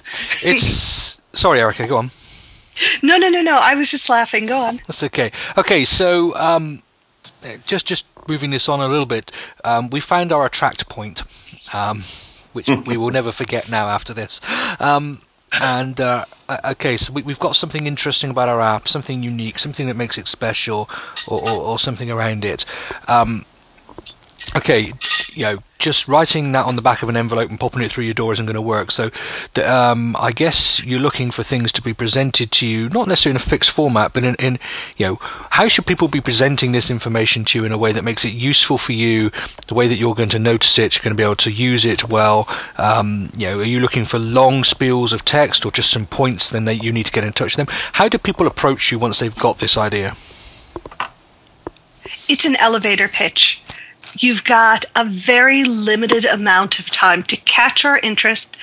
[SPEAKER 1] It's sorry, Erica. Go on.
[SPEAKER 4] No, no, no, no. I was just laughing. Go on.
[SPEAKER 1] That's okay. Okay, so um, just just moving this on a little bit, um, we found our attract point. Um, which we will never forget now after this. Um, and uh, okay, so we, have got something interesting about our app, something unique, something that makes it special, or, or, or something around it. Um, okay, you know, just writing that on the back of an envelope and popping it through your door isn't going to work. So, um, I guess you're looking for things to be presented to you, not necessarily in a fixed format, but in, in, you know, how should people be presenting this information to you in a way that makes it useful for you, the way that you're going to notice it, you're going to be able to use it well. Um, you know, are you looking for long spiels of text or just some points? Then that you need to get in touch with them. How do people approach you once they've got this idea?
[SPEAKER 4] It's an elevator pitch you've got a very limited amount of time to catch our interest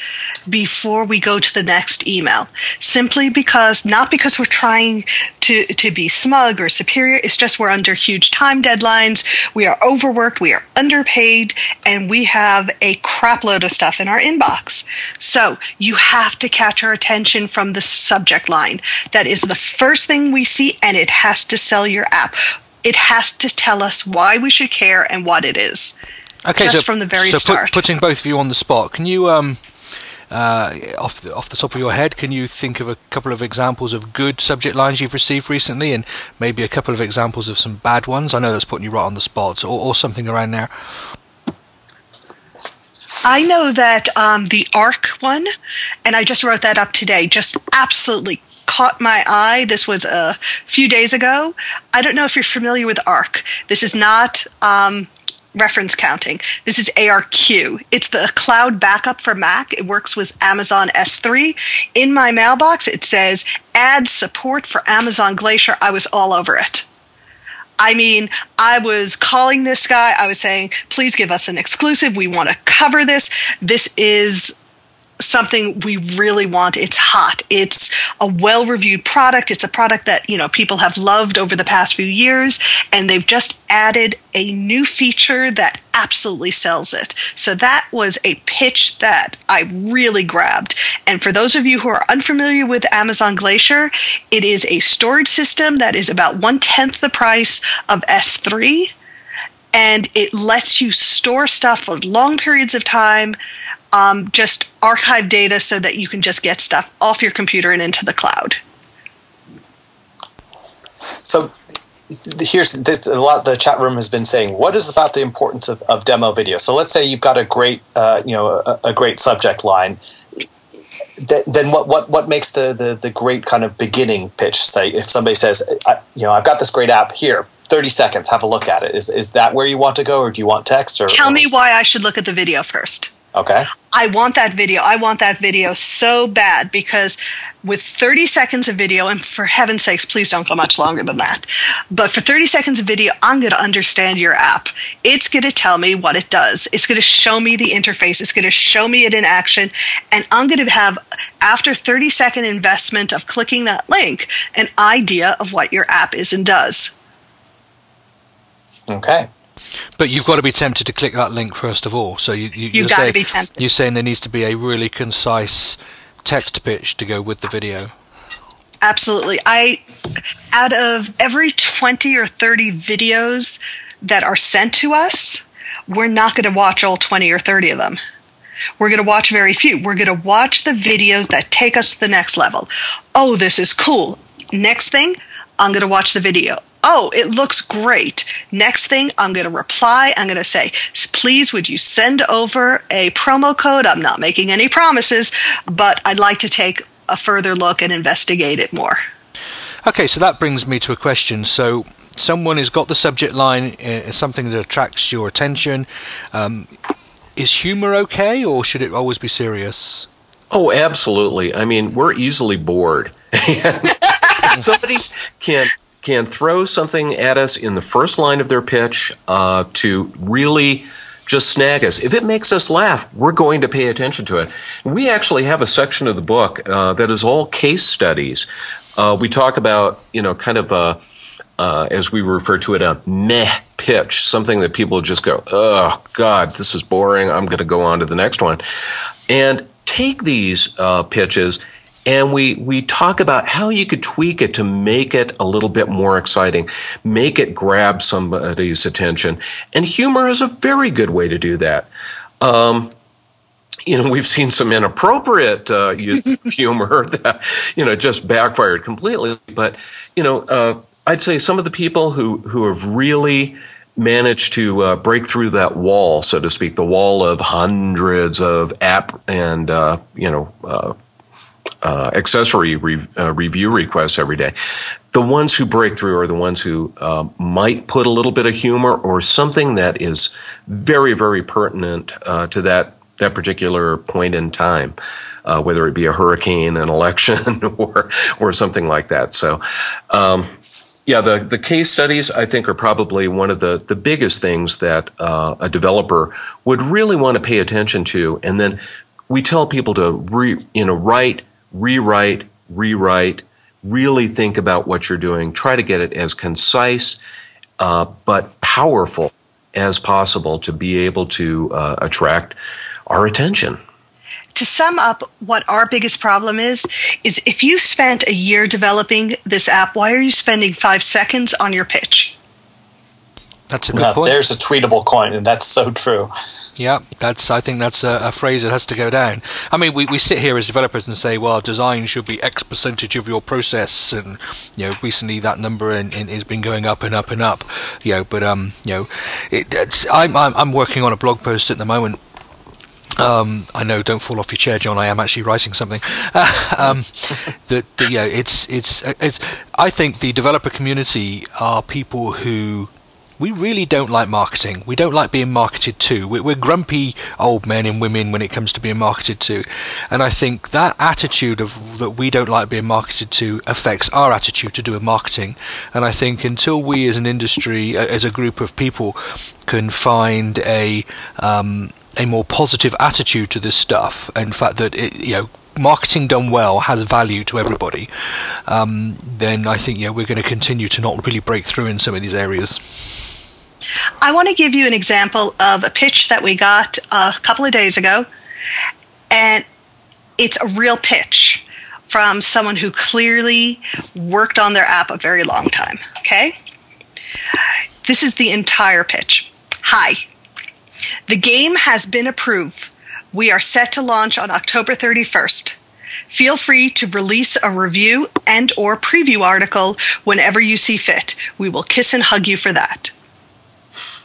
[SPEAKER 4] before we go to the next email. Simply because, not because we're trying to, to be smug or superior, it's just we're under huge time deadlines, we are overworked, we are underpaid, and we have a crapload of stuff in our inbox. So you have to catch our attention from the subject line. That is the first thing we see, and it has to sell your app it has to tell us why we should care and what it is.
[SPEAKER 1] Okay,
[SPEAKER 4] just
[SPEAKER 1] so
[SPEAKER 4] from the very
[SPEAKER 1] so
[SPEAKER 4] start.
[SPEAKER 1] Put, putting both of you on the spot, can you, um, uh, off the, off the top of your head, can you think of a couple of examples of good subject lines you've received recently, and maybe a couple of examples of some bad ones? I know that's putting you right on the spot, or, or something around there.
[SPEAKER 4] I know that um, the Arq one, and I just wrote that up today, just absolutely caught my eye. This was a few days ago. I don't know if you're familiar with Arq. This is not um, reference counting. This is ARQ. It's the cloud backup for Mac. It works with Amazon S3. In my mailbox, it says add support for Amazon Glacier. I was all over it. I mean, I was calling this guy. I was saying, please give us an exclusive. We want to cover this. This is something we really want. It's hot. It's a well reviewed product. It's a product that, you know, people have loved over the past few years, and they've just added a new feature that absolutely sells it. So that was a pitch that I really grabbed. And for those of you who are unfamiliar with Amazon Glacier, it is a storage system that is about one tenth the price of S3 and it lets you store stuff for long periods of time um, just archive data so that you can just get stuff off your computer and into the cloud.
[SPEAKER 2] So here's this, a lot the chat room has been saying what is about the importance of, of demo video so let's say you've got a great uh, you know a, a, great subject line then what, what, what makes the, the, the great kind of beginning pitch say if somebody says you know i've got this great app here 30 seconds have a look at it is, is that where you want to go or do you want text or
[SPEAKER 4] tell
[SPEAKER 2] or?
[SPEAKER 4] me why i should look at the video first
[SPEAKER 2] Okay.
[SPEAKER 4] I want that video. I want that video so bad because with 30 seconds of video, and for heaven's sakes, please don't go much longer than that. But for 30 seconds of video, I'm going to understand your app. It's going to tell me what it does. It's going to show me the interface. It's going to show me it in action. And I'm going to have, after 30 second investment of clicking that link, an idea of what your app is and does.
[SPEAKER 2] Okay.
[SPEAKER 1] But you've got to be tempted to click that link first of all. So you, you
[SPEAKER 4] you've got to be tempted.
[SPEAKER 1] You're saying there needs to be a really concise text pitch to go with the video.
[SPEAKER 4] Absolutely. I out of every 20 or 30 videos that are sent to us, we're not going to watch all 20 or 30 of them. We're going to watch very few. We're going to watch the videos that take us to the next level. Oh, this is cool. Next thing, I'm going to watch the video oh, it looks great. Next thing, I'm going to reply. I'm going to say, please, would you send over a promo code? I'm not making any promises, but I'd like to take a further look and investigate it more.
[SPEAKER 1] Okay, so that brings me to a question. So, someone has got the subject line, uh, something that attracts your attention. Um, is humor okay, or should it always be serious?
[SPEAKER 3] Oh, absolutely. I mean, we're easily bored. somebody can can throw something at us in the first line of their pitch uh, to really just snag us. If it makes us laugh, we're going to pay attention to it. We actually have a section of the book uh, that is all case studies. Uh, we talk about, you know, kind of a, uh, as we refer to it, a meh pitch, something that people just go, oh, God, this is boring. I'm going to go on to the next one. And take these uh, pitches and we we talk about how you could tweak it to make it a little bit more exciting, make it grab somebody's attention. And humor is a very good way to do that. Um, you know, we've seen some inappropriate uh, use of humor that, you know, just backfired completely. But, you know, uh, I'd say some of the people who, who have really managed to uh, break through that wall, so to speak, the wall of hundreds of app and, uh, you know, uh, uh, accessory re- review requests every day. The ones who break through are the ones who might put a little bit of humor or something that is very, very pertinent to that that particular point in time, uh, whether it be a hurricane, an election, or or something like that. So. Um, yeah, the, the case studies I think are probably one of the, the biggest things that uh, a developer would really want to pay attention to. And then we tell people to re, you know write, rewrite, rewrite, really think about what you're doing. Try to get it as concise uh, but powerful as possible to be able to uh, attract our attention.
[SPEAKER 4] To sum up what our biggest problem is, is if you spent a year developing this app, why are you spending five seconds on your pitch?
[SPEAKER 1] That's a good point.
[SPEAKER 2] There's a tweetable coin, and that's so true.
[SPEAKER 1] Yeah, that's. I think that's a, a, phrase that has to go down. I mean, we, we sit here as developers and say, well, design should be X percentage of your process, and you know, recently that number in, in, has been going up and up and up. You know, but um, you know, it, I'm, I'm I'm working on a blog post at the moment um, I know, don't fall off your chair, John. I am actually writing something. Uh, um, that yeah, it's it's it's. I think the developer community are people who we really don't like marketing. We don't like being marketed to. We're, grumpy old men and women when it comes to being marketed to, and I think that attitude of that we don't like being marketed to affects our attitude to doing marketing. And I think until we, as an industry, as a group of people, can find a um, a more positive attitude to this stuff, the fact that it, you know marketing done well has value to everybody, um, then I think yeah we're going to continue to not really break through in some of these areas.
[SPEAKER 4] I want to give you an example of a pitch that we got a couple of days ago, and it's a real pitch from someone who clearly worked on their app a very long time. Okay, this is the entire pitch. Hi, the game has been approved. We are set to launch on October 31st. Feel free to release a review and or preview article whenever you see fit. We will kiss and hug you for that.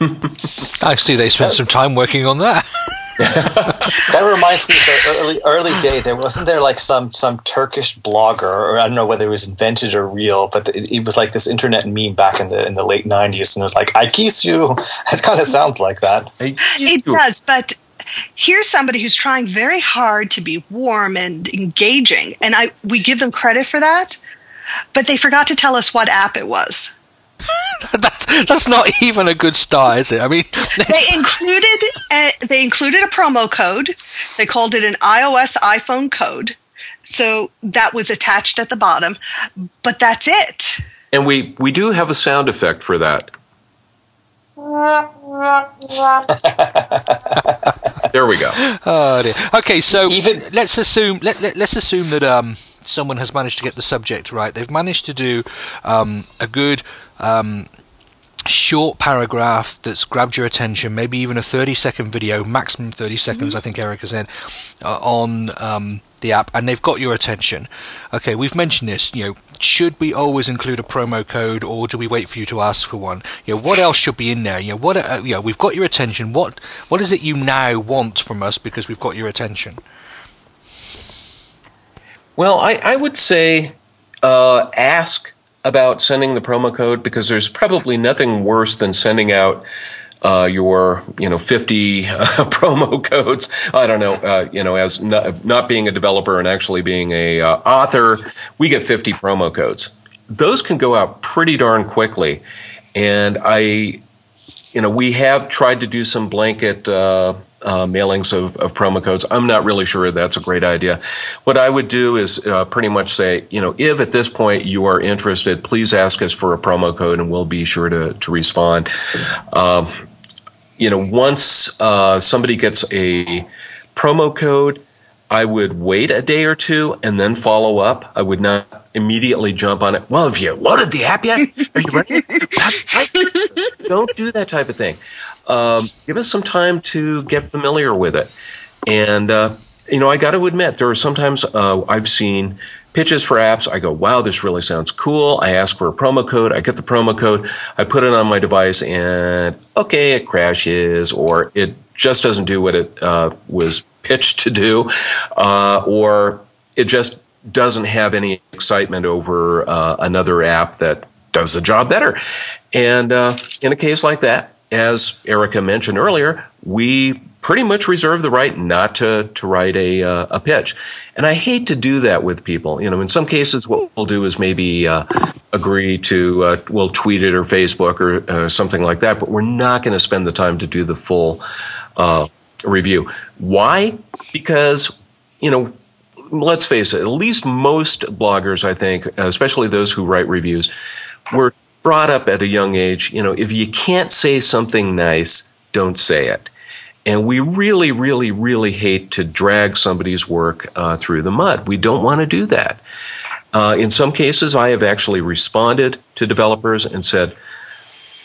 [SPEAKER 1] I see they spent some time working on that.
[SPEAKER 2] that reminds me of the early early day. There wasn't there like some some Turkish blogger, or I don't know whether it was invented or real, but it, it was like this internet meme back in the in the late nineties, and it was like "I kiss you." It kind of sounds like that.
[SPEAKER 4] It does, but here's somebody who's trying very hard to be warm and engaging, and I we give them credit for that, but they forgot to tell us what app it was.
[SPEAKER 1] that's, that's not even a good start, is it? I mean,
[SPEAKER 4] they included a, they included a promo code. They called it an iOS iPhone code, so that was attached at the bottom. But that's it.
[SPEAKER 3] And we we do have a sound effect for that. There we go.
[SPEAKER 1] Oh dear. Okay, so Even, let's assume let, let us assume that um someone has managed to get the subject right. They've managed to do um, a good um, short paragraph that's grabbed your attention, maybe even a 30 second video, maximum 30 seconds, mm-hmm. I think Eric Erica said, uh, on um, the app, and they've got your attention. Okay, we've mentioned this. You know, should we always include a promo code, or do we wait for you to ask for one? You know, what else should be in there? You know, what? Uh, you know, we've got your attention. What? What is it you now want from us because we've got your attention?
[SPEAKER 3] Well, I, I would say uh, ask about sending the promo code because there's probably nothing worse than sending out uh, your you know 50 uh, promo codes. I don't know. Uh, you know, as not, not, being a developer and actually being a uh, author, we get 50 promo codes. Those can go out pretty darn quickly, and I, you know, we have tried to do some blanket uh, uh, mailings of, of, promo codes. I'm not really sure that's a great idea. What I would do is uh, pretty much say, you know, if at this point you are interested, please ask us for a promo code and we'll be sure to, to respond. Um, you know, once uh, somebody gets a promo code, I would wait a day or two and then follow up. I would not immediately jump on it. Well, have you loaded the app yet? Are you ready? Don't do that type of thing. Um, give us some time to get familiar with it. And uh, you know, I got to admit, there are sometimes uh, I've seen pitches for apps. I go, wow, this really sounds cool. I ask for a promo code. I get the promo code. I put it on my device, and okay, it crashes, or it just doesn't do what it uh, was pitched to do, uh, or it just doesn't have any excitement over uh, another app that does the job better. And uh, in a case like that, as Erica mentioned earlier, we pretty much reserve the right not to, to write a, uh, a pitch. And I hate to do that with people. You know, in some cases, what we'll do is maybe uh, agree to, uh, we'll tweet it or Facebook or uh, something like that, but we're not going to spend the time to do the full uh, review. Why? Because, you know, let's face it, at least most bloggers, I think, especially those who write reviews, were brought up at a young age, you know, if you can't say something nice, don't say it. And we really, really, really hate to drag somebody's work uh, through the mud. We don't want to do that. Uh, in some cases, I have actually responded to developers and said,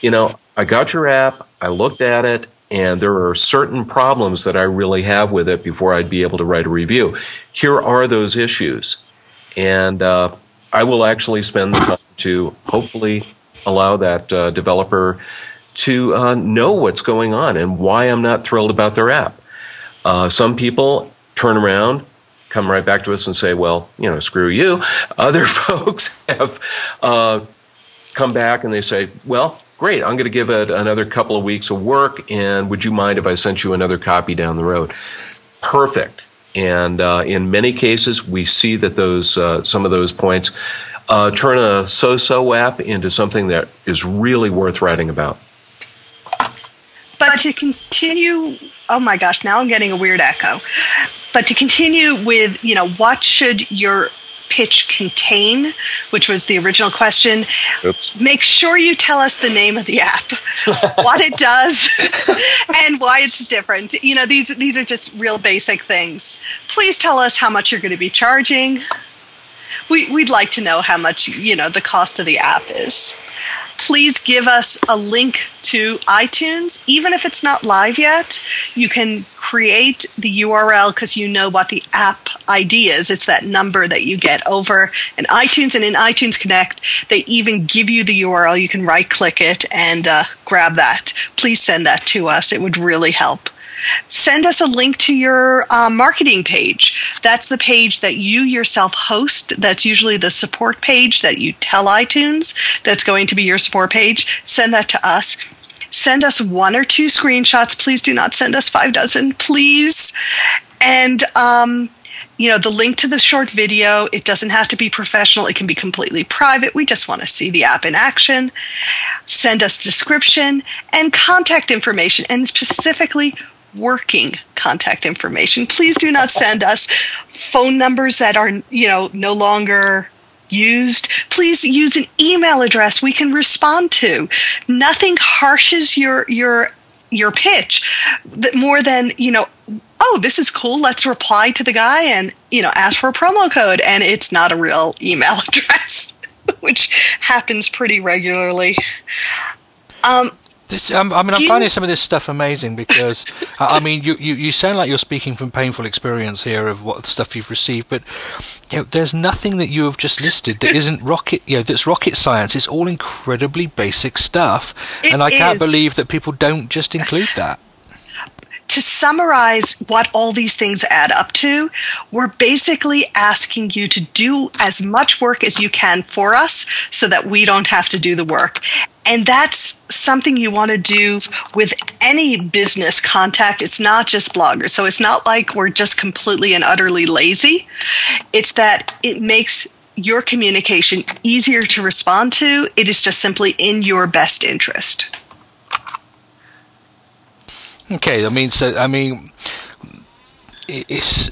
[SPEAKER 3] you know, I got your app, I looked at it, and there are certain problems that I really have with it before I'd be able to write a review. Here are those issues. And uh, I will actually spend the time to hopefully allow that uh, developer to uh, know what's going on and why I'm not thrilled about their app. Uh, some people turn around, come right back to us and say, well, you know, screw you. Other folks have uh, come back and they say, well, great, I'm going to give it another couple of weeks of work, and would you mind if I sent you another copy down the road? Perfect. And uh, in many cases, we see that those uh, some of those points uh, turn a so-so app into something that is really worth writing about.
[SPEAKER 4] But to continue, oh my gosh, now I'm getting a weird echo. But to continue with, you know, what should your pitch contain, which was the original question. Oops. Make sure you tell us the name of the app, what it does, and why it's different. You know, these these are just real basic things. Please tell us how much you're going to be charging. We, we'd like to know how much you know the cost of the app is please give us a link to iTunes. Even if it's not live yet, you can create the URL because you know what the app ID is. It's that number that you get over in iTunes and in iTunes Connect. They even give you the URL. You can right click it and uh, grab that. Please send that to us. It would really help send us a link to your uh, marketing page. That's the page that you yourself host. That's usually the support page that you tell iTunes that's going to be your support page. Send that to us. Send us one or two screenshots. Please do not send us five dozen, please. And, um, you know, the link to the short video, it doesn't have to be professional. It can be completely private. We just want to see the app in action. Send us description and contact information and specifically working contact information. Please do not send us phone numbers that are, you know, no longer used. Please use an email address we can respond to. Nothing harshes your your your pitch that more than, you know, oh, this is cool. Let's reply to the guy and, you know, ask for a promo code and it's not a real email address, which happens pretty regularly. Um,
[SPEAKER 1] this, um, I mean, I'm you... finding some of this stuff amazing because, I mean, you, you, you sound like you're speaking from painful experience here of what stuff you've received, but you know, there's nothing that you have just listed that isn't rocket, you know, that's rocket science. It's all incredibly basic stuff, it and I is. can't believe that people don't just include that
[SPEAKER 4] to summarize what all these things add up to, we're basically asking you to do as much work as you can for us so that we don't have to do the work. And that's something you want to do with any business contact. It's not just bloggers. So it's not like we're just completely and utterly lazy. It's that it makes your communication easier to respond to. It is just simply in your best interest.
[SPEAKER 1] Okay, I mean, so I mean, it's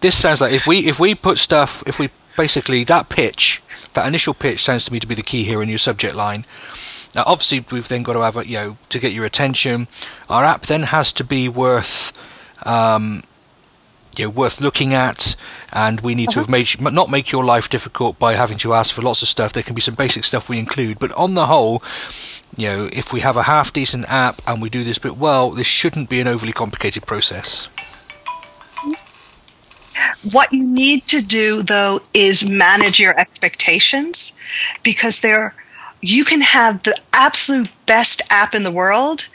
[SPEAKER 1] this sounds like if we if we put stuff if we basically that pitch that initial pitch sounds to me to be the key here in your subject line. Now, obviously, we've then got to have a, you know to get your attention. Our app then has to be worth. Um, you know, worth looking at, and we need uh-huh. to have made not make your life difficult by having to ask for lots of stuff. There can be some basic stuff we include, but on the whole, you know, if we have a half decent app and we do this bit well, this shouldn't be an overly complicated process.
[SPEAKER 4] What you need to do though is manage your expectations because there you can have the absolute best app in the world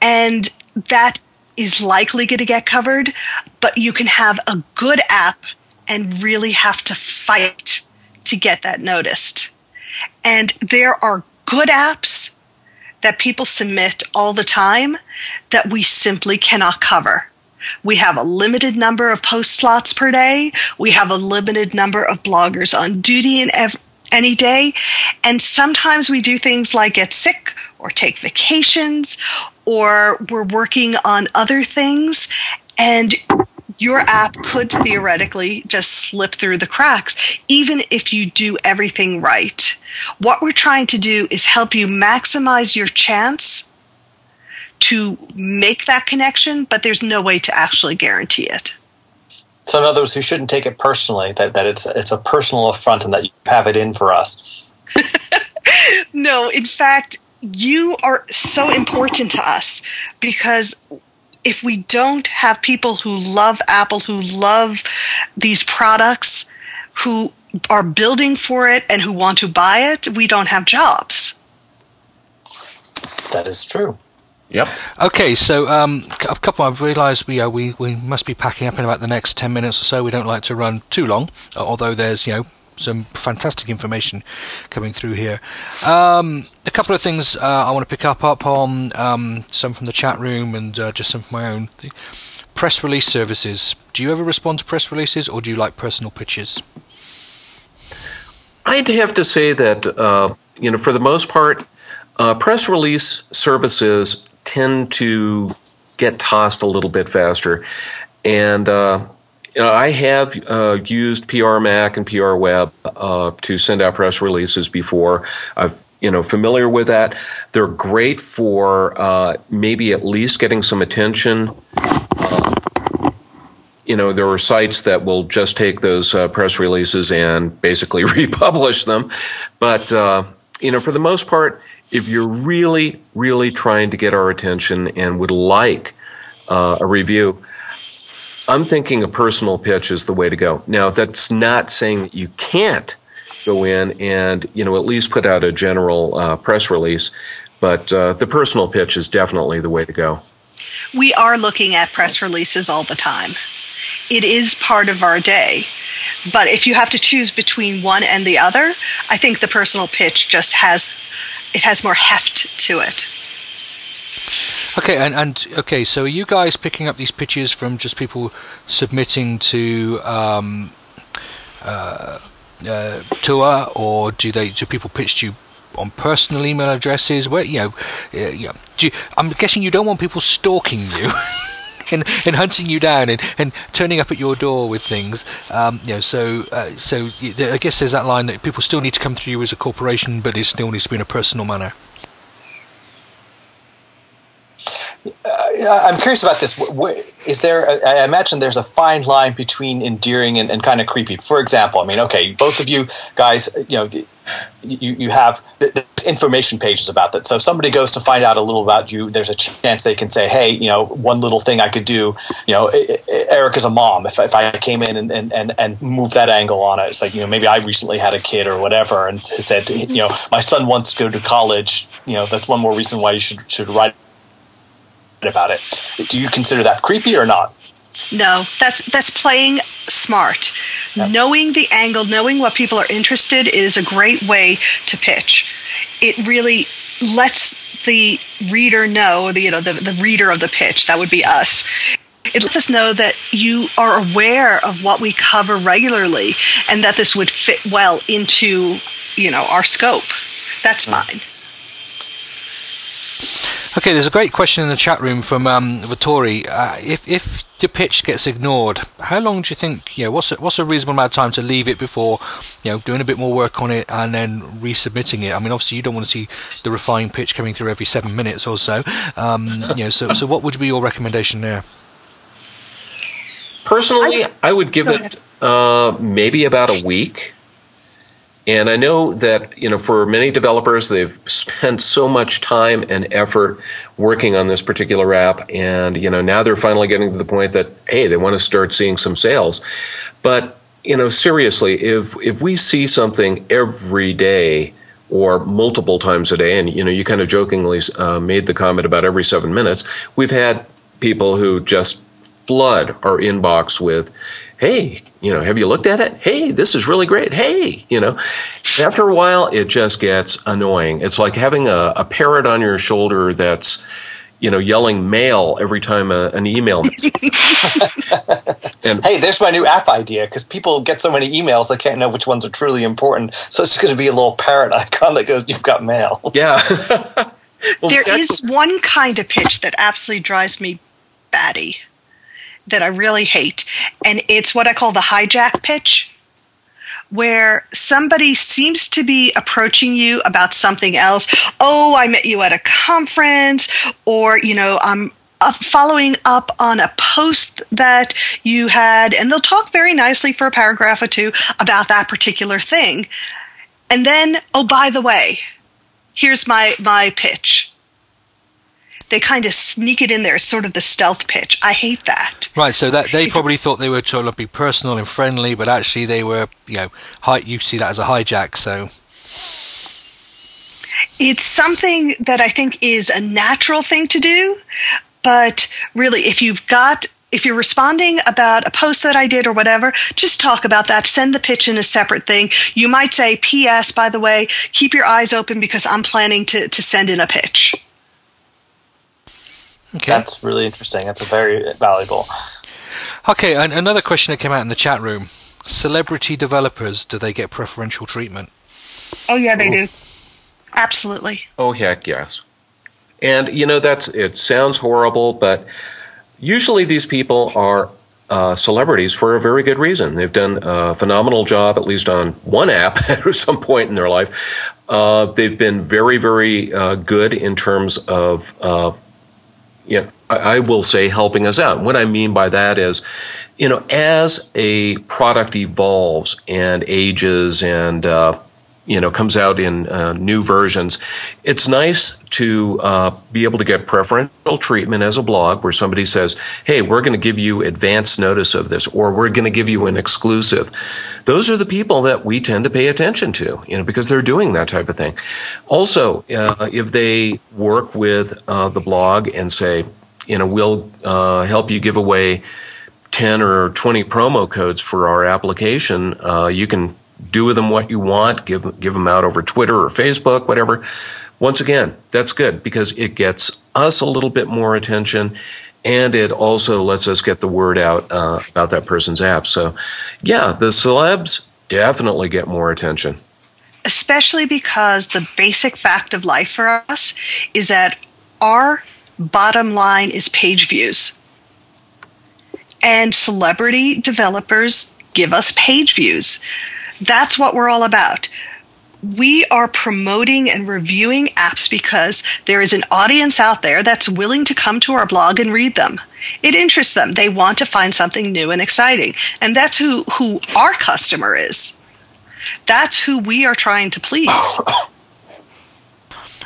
[SPEAKER 4] and that is likely going to get covered, but you can have a good app and really have to fight to get that noticed. And there are good apps that people submit all the time that we simply cannot cover. We have a limited number of post slots per day. We have a limited number of bloggers on duty in ev- any day. And sometimes we do things like get sick or take vacations or we're working on other things. And your app could theoretically just slip through the cracks, even if you do everything right. What we're trying to do is help you maximize your chance to make that connection, but there's no way to actually guarantee it.
[SPEAKER 2] So, in other words, you shouldn't take it personally that, that it's it's a personal affront and that you have it in for us.
[SPEAKER 4] no, in fact, you are so important to us because if we don't have people who love Apple, who love these products, who are building for it and who want to buy it, we don't have jobs.
[SPEAKER 2] That is true.
[SPEAKER 3] Yep.
[SPEAKER 1] Okay, so um, a couple. I've realised we uh, we we must be packing up in about the next ten minutes or so. We don't like to run too long, although there's you know some fantastic information coming through here. Um, a couple of things uh, I want to pick up up on um, some from the chat room and uh, just some from my own. The press release services. Do you ever respond to press releases, or do you like personal pitches?
[SPEAKER 3] I'd have to say that uh, you know, for the most part, uh, press release services tend to get tossed a little bit faster, and uh, you know, I have uh, used prMac and PRWeb uh, to send out press releases before. I've you know familiar with that. They're great for uh, maybe at least getting some attention. You know, there are sites that will just take those uh, press releases and basically republish them, but uh, you know, for the most part, if you're really, really trying to get our attention and would like a review I'm thinking a personal pitch is the way to go. Now, that's not saying that you can't go in and you know at least put out a general uh, press release, but uh, the personal pitch is definitely the way to go.
[SPEAKER 4] We are looking at press releases all the time. It is part of our day. But if you have to choose between one and the other, I think the personal pitch just has it has more heft to it.
[SPEAKER 1] Okay, and, and okay, so are you guys picking up these pitches from just people submitting to um, uh, uh, TUAW, or do they do people pitch to you on personal email addresses? Where you know, uh, you, I'm guessing you don't want people stalking you. and, and hunting you down and, and turning up at your door with things. Um, you know, so uh, so I guess there's that line that people still need to come through you as a corporation, but it still needs to be in a personal manner.
[SPEAKER 2] Uh, Uh, I'm curious about this. Is there? I imagine there's a fine line between endearing and, and, kind of creepy. For example, I mean, okay, both of you guys, you know, you you have information pages about that. So if somebody goes to find out a little about you, there's a chance they can say, hey, you know, one little thing I could do. You know, Eric is a mom. If if I came in and and and, and that angle on it, it's like you know maybe I recently had a kid or whatever, and said, you know, my son wants to go to college. You know, that's one more reason why you should should write about it. Do you consider that creepy or not?
[SPEAKER 4] No, that's that's playing smart. Yep. Knowing the angle, knowing what people are interested is a great way to pitch. It really lets the reader know, the you know the, the reader of the pitch, that would be us. It lets us know that you are aware of what we cover regularly and that this would fit well into, you know, our scope. That's hmm. fine.
[SPEAKER 1] Okay, there's a great question in the chat room from um, Vittori. Uh, if if the pitch gets ignored, how long do you think? You know, what's a, what's a reasonable amount of time to leave it before, you know, doing a bit more work on it and then resubmitting it? I mean, obviously you don't want to see the refined pitch coming through every seven minutes or so. Um, you know, so so what would be your recommendation there?
[SPEAKER 3] Personally, I would give it uh, maybe about a week And I know that, you know, for many developers, they've spent so much time and effort working on this particular app. And, you know, now they're finally getting to the point that, hey, they want to start seeing some sales. But, you know, seriously, if, if we see something every day, or multiple times a day, and you know, you kind of jokingly uh, made the comment about every seven minutes. We've had people who just flood our inbox with, hey, you know, have you looked at it? Hey, this is really great. Hey, you know, after a while, it just gets annoying. It's like having a, a parrot on your shoulder that's, you know, yelling mail every time a, an email.
[SPEAKER 2] and hey, there's my new app idea because people get so many emails they can't know which ones are truly important. So it's going to be a little parrot icon that goes, "You've got mail."
[SPEAKER 3] Yeah.
[SPEAKER 4] well, there is one kind of pitch that absolutely drives me batty that I really hate, and it's what I call the hijack pitch, where somebody seems to be approaching you about something else. Oh, I met you at a conference, or, you know, I'm following up on a post that you had, and they'll talk very nicely for a paragraph or two about that particular thing. And then, oh, by the way, here's my, my pitch they kind of sneak it in there. Sort of the stealth pitch. I hate that.
[SPEAKER 1] Right. So that they probably thought they were trying to be personal and friendly, but actually they were, you know, hi- you see that as a hijack. So
[SPEAKER 4] it's something that I think is a natural thing to do, but really, if you've got if you're responding about a post that I did or whatever, just talk about that. Send the pitch in a separate thing. You might say, P.S., by the way, keep your eyes open because I'm planning to, to send in a pitch.
[SPEAKER 2] Okay. That's really interesting. That's a very valuable.
[SPEAKER 1] Okay, and another question that came out in the chat room: celebrity developers do they get preferential treatment?
[SPEAKER 4] Oh yeah, they Ooh. do. Absolutely.
[SPEAKER 3] Oh heck yes. And you know that's it sounds horrible, but usually these people are uh, celebrities for a very good reason. They've done a phenomenal job, at least on one app at some point in their life. Uh, they've been very, very uh, good in terms of yeah, I will say helping us out. What I mean by that is, you know, as a product evolves and ages and uh, you know comes out in uh, new versions. It's nice to uh, be able to get preferential treatment as a blog where somebody says hey we're going to give you advance notice of this or we're going to give you an exclusive. Those are the people that we tend to pay attention to you know because they're doing that type of thing. Also uh, if they work with uh, the blog and say you know we'll uh, help you give away 10 or 20 promo codes for our application uh, you can do with them what you want, give, give them out over Twitter or Facebook, whatever. Once again, that's good because it gets us a little bit more attention and it also lets us get the word out uh, about that person's app. So, yeah, the celebs definitely get more attention.
[SPEAKER 4] Especially because the basic fact of life for us is that our bottom line is page views. And celebrity developers give us page views. That's what we're all about. We are promoting and reviewing apps because there is an audience out there that's willing to come to our blog and read them. It interests them. They want to find something new and exciting. And that's who, who our customer is. That's who we are trying to please.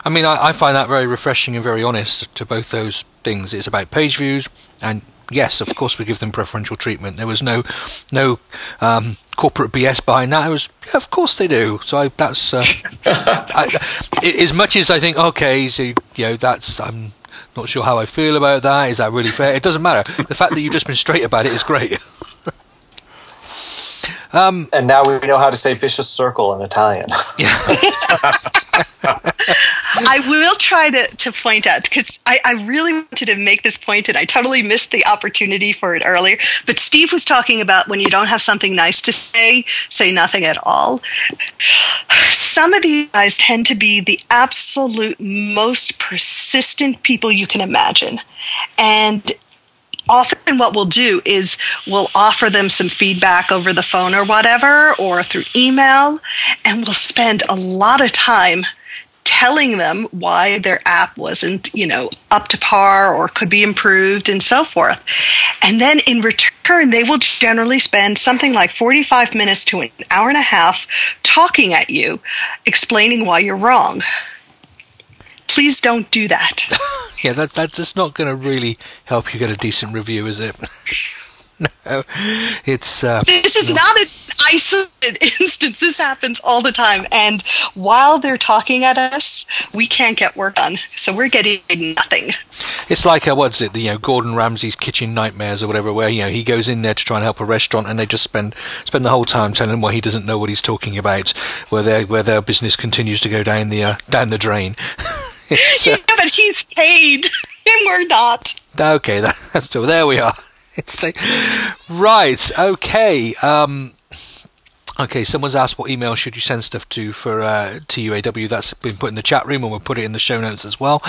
[SPEAKER 1] I mean, I, I, find that very refreshing and very honest to both those things. It's about page views, and yes, of course, we give them preferential treatment. There was no no um, corporate BS behind that. I was, yeah, of course they do. So I, that's uh, I, as much as I think, okay, so you know, that's I'm not sure how I feel about that. Is that really fair? It doesn't matter. The fact that you've just been straight about it is great.
[SPEAKER 2] Um, and now we know how to say vicious circle in Italian.
[SPEAKER 1] Yeah.
[SPEAKER 4] I will try to, to point out because I, I really wanted to make this point and I totally missed the opportunity for it earlier. But Steve was talking about when you don't have something nice to say, say nothing at all. Some of these guys tend to be the absolute most persistent people you can imagine. And often what we'll do is we'll offer them some feedback over the phone or whatever or through email and we'll spend a lot of time telling them why their app wasn't, you know, up to par or could be improved and so forth. And then in return, they will generally spend something like 45 minutes to an hour and a half talking at you, explaining why you're wrong. Please don't do that.
[SPEAKER 1] yeah, that that's just not going to really help you get a decent review, is it? no, it's. Uh,
[SPEAKER 4] this is not an isolated instance. This happens all the time, and while they're talking at us, we can't get work done. So we're getting nothing.
[SPEAKER 1] It's like uh, what's it? The, you know, Gordon Ramsay's Kitchen Nightmares or whatever, where you know he goes in there to try and help a restaurant, and they just spend spend the whole time telling him why he doesn't know what he's talking about, where their where their business continues to go down the uh, down the drain.
[SPEAKER 4] yeah, but he's paid, and we're not.
[SPEAKER 1] Okay, that's there we are. right. Okay. Um, okay. Someone's asked what email should you send stuff to for uh, TUAW. That's been put in the chat room, and we'll put it in the show notes as well.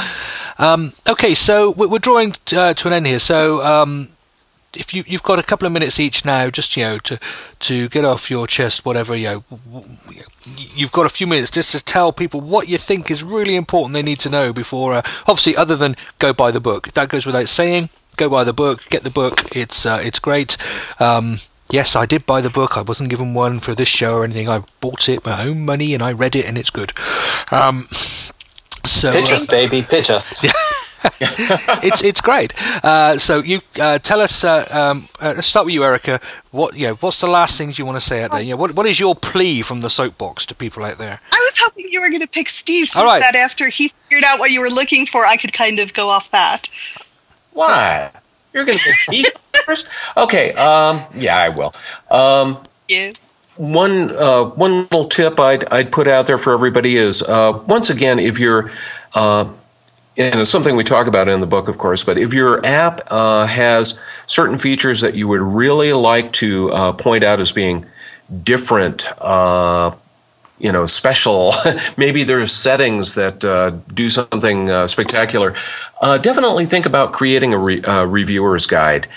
[SPEAKER 1] Um, okay. So we're drawing uh, to an end here. So. Um, if you you've got a couple of minutes each now, just you know to to get off your chest, whatever you know, you've got a few minutes just to tell people what you think is really important they need to know before. Uh, obviously, other than go buy the book, that goes without saying go buy the book, get the book. It's uh, it's great. Um, yes, I did buy the book. I wasn't given one for this show or anything. I bought it my own money and I read it and it's good. Um, so
[SPEAKER 2] pitch us, uh, baby, pitch us.
[SPEAKER 1] it's it's great. Uh, so you uh, tell us. Uh, um, uh, let's start with you, Erica. What you know, What's the last things you want to say out there? You know, what what is your plea from the soapbox to people out there?
[SPEAKER 4] I was hoping you were going to pick Steve, so that after he figured out what you were looking for, I could kind of go off that.
[SPEAKER 3] Why? You're going to get first? Okay. Um, yeah, I will. Um,
[SPEAKER 4] yeah.
[SPEAKER 3] One uh, one little tip I'd I'd put out there for everybody is uh, once again if you're uh, and it's something we talk about in the book, of course. But if your app uh, has certain features that you would really like to uh, point out as being different uh, you know special maybe there's settings that uh, do something uh, spectacular uh, definitely think about creating a re- reviewer's guide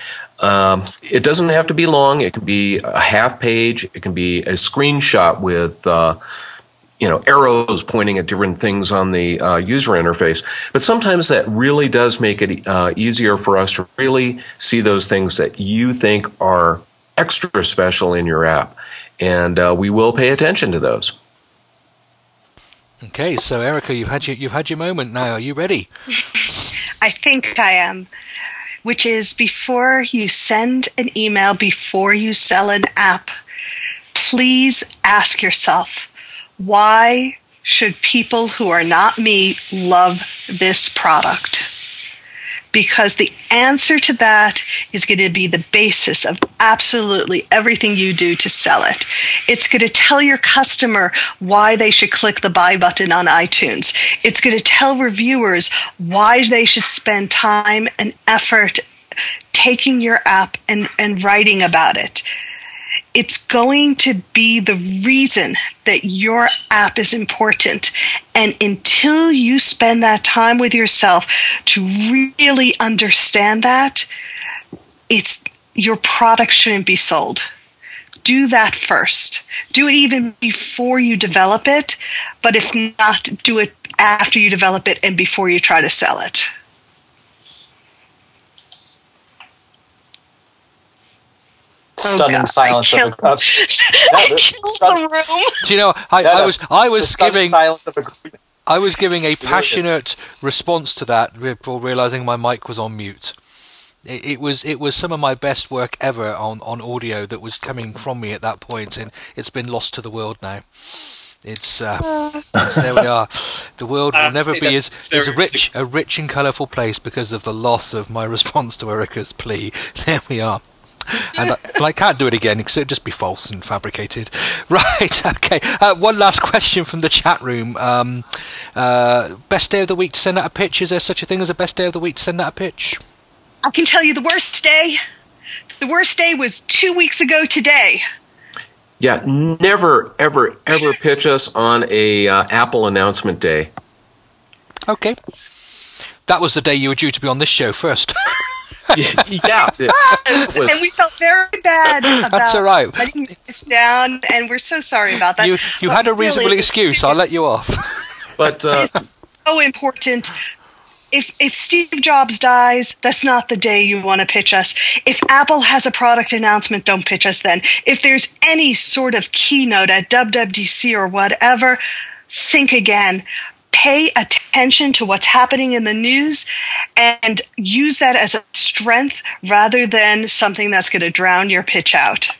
[SPEAKER 3] um, it doesn't have to be long it can be a half page it can be a screenshot with you know arrows pointing at different things on the uh, user interface but sometimes that really does make it easier for us to really see those things that you think are extra special in your app and we will pay attention to those
[SPEAKER 1] Okay, so Erica, you've had your you've had your moment now. Are you ready?
[SPEAKER 4] I think I am. Which is before you send an email, before you sell an app, please ask yourself, why should people who are not me love this product? because the answer to that is going to be the basis of absolutely everything you do to sell it. It's going to tell your customer why they should click the buy button on iTunes. It's going to tell reviewers why they should spend time and effort taking your app and, and writing about it it's going to be the reason that your app is important. And until you spend that time with yourself to really understand that, it's your product shouldn't be sold. Do that first. Do it even before you develop it, but if not, do it after you develop it and before you try to sell it.
[SPEAKER 2] Stunning oh, silence of, a, of
[SPEAKER 4] yeah, stun-
[SPEAKER 1] Do you know? I, yeah, I was I was giving silence of agreement. I was giving a passionate response to that before realizing my mic was on mute. It, it, was it was some of my best work ever on, on audio that was coming from me at that point, and it's been lost to the world now. It's, uh, it's there we are. The world will never be as, as rich a rich and colourful place because of the loss of my response to Erica's plea. There we are and, I, and I can't do it again because it'd just be false and fabricated. Right, okay. Uh, one last question from the chat room. Um, uh, best day of the week to send out a pitch? Is there such a thing as a best day of the week to send out a pitch?
[SPEAKER 4] I can tell you the worst day. The worst day was two weeks ago today.
[SPEAKER 3] Yeah, never, ever, ever pitch us on a uh, Apple announcement day.
[SPEAKER 1] Okay. That was the day you were due to be on this show first.
[SPEAKER 3] yeah,
[SPEAKER 4] it was. and we felt very bad about
[SPEAKER 1] That's all right.
[SPEAKER 4] letting this down, and we're so sorry about that.
[SPEAKER 1] You, you had a reasonable really, excuse. I'll let you off.
[SPEAKER 3] But uh,
[SPEAKER 4] it's so important. If if Steve Jobs dies, that's not the day you want to pitch us. If Apple has a product announcement, don't pitch us then. If there's any sort of keynote at WWDC or whatever, think again. Pay attention to what's happening in the news and use that as a strength rather than something that's going to drown your pitch out.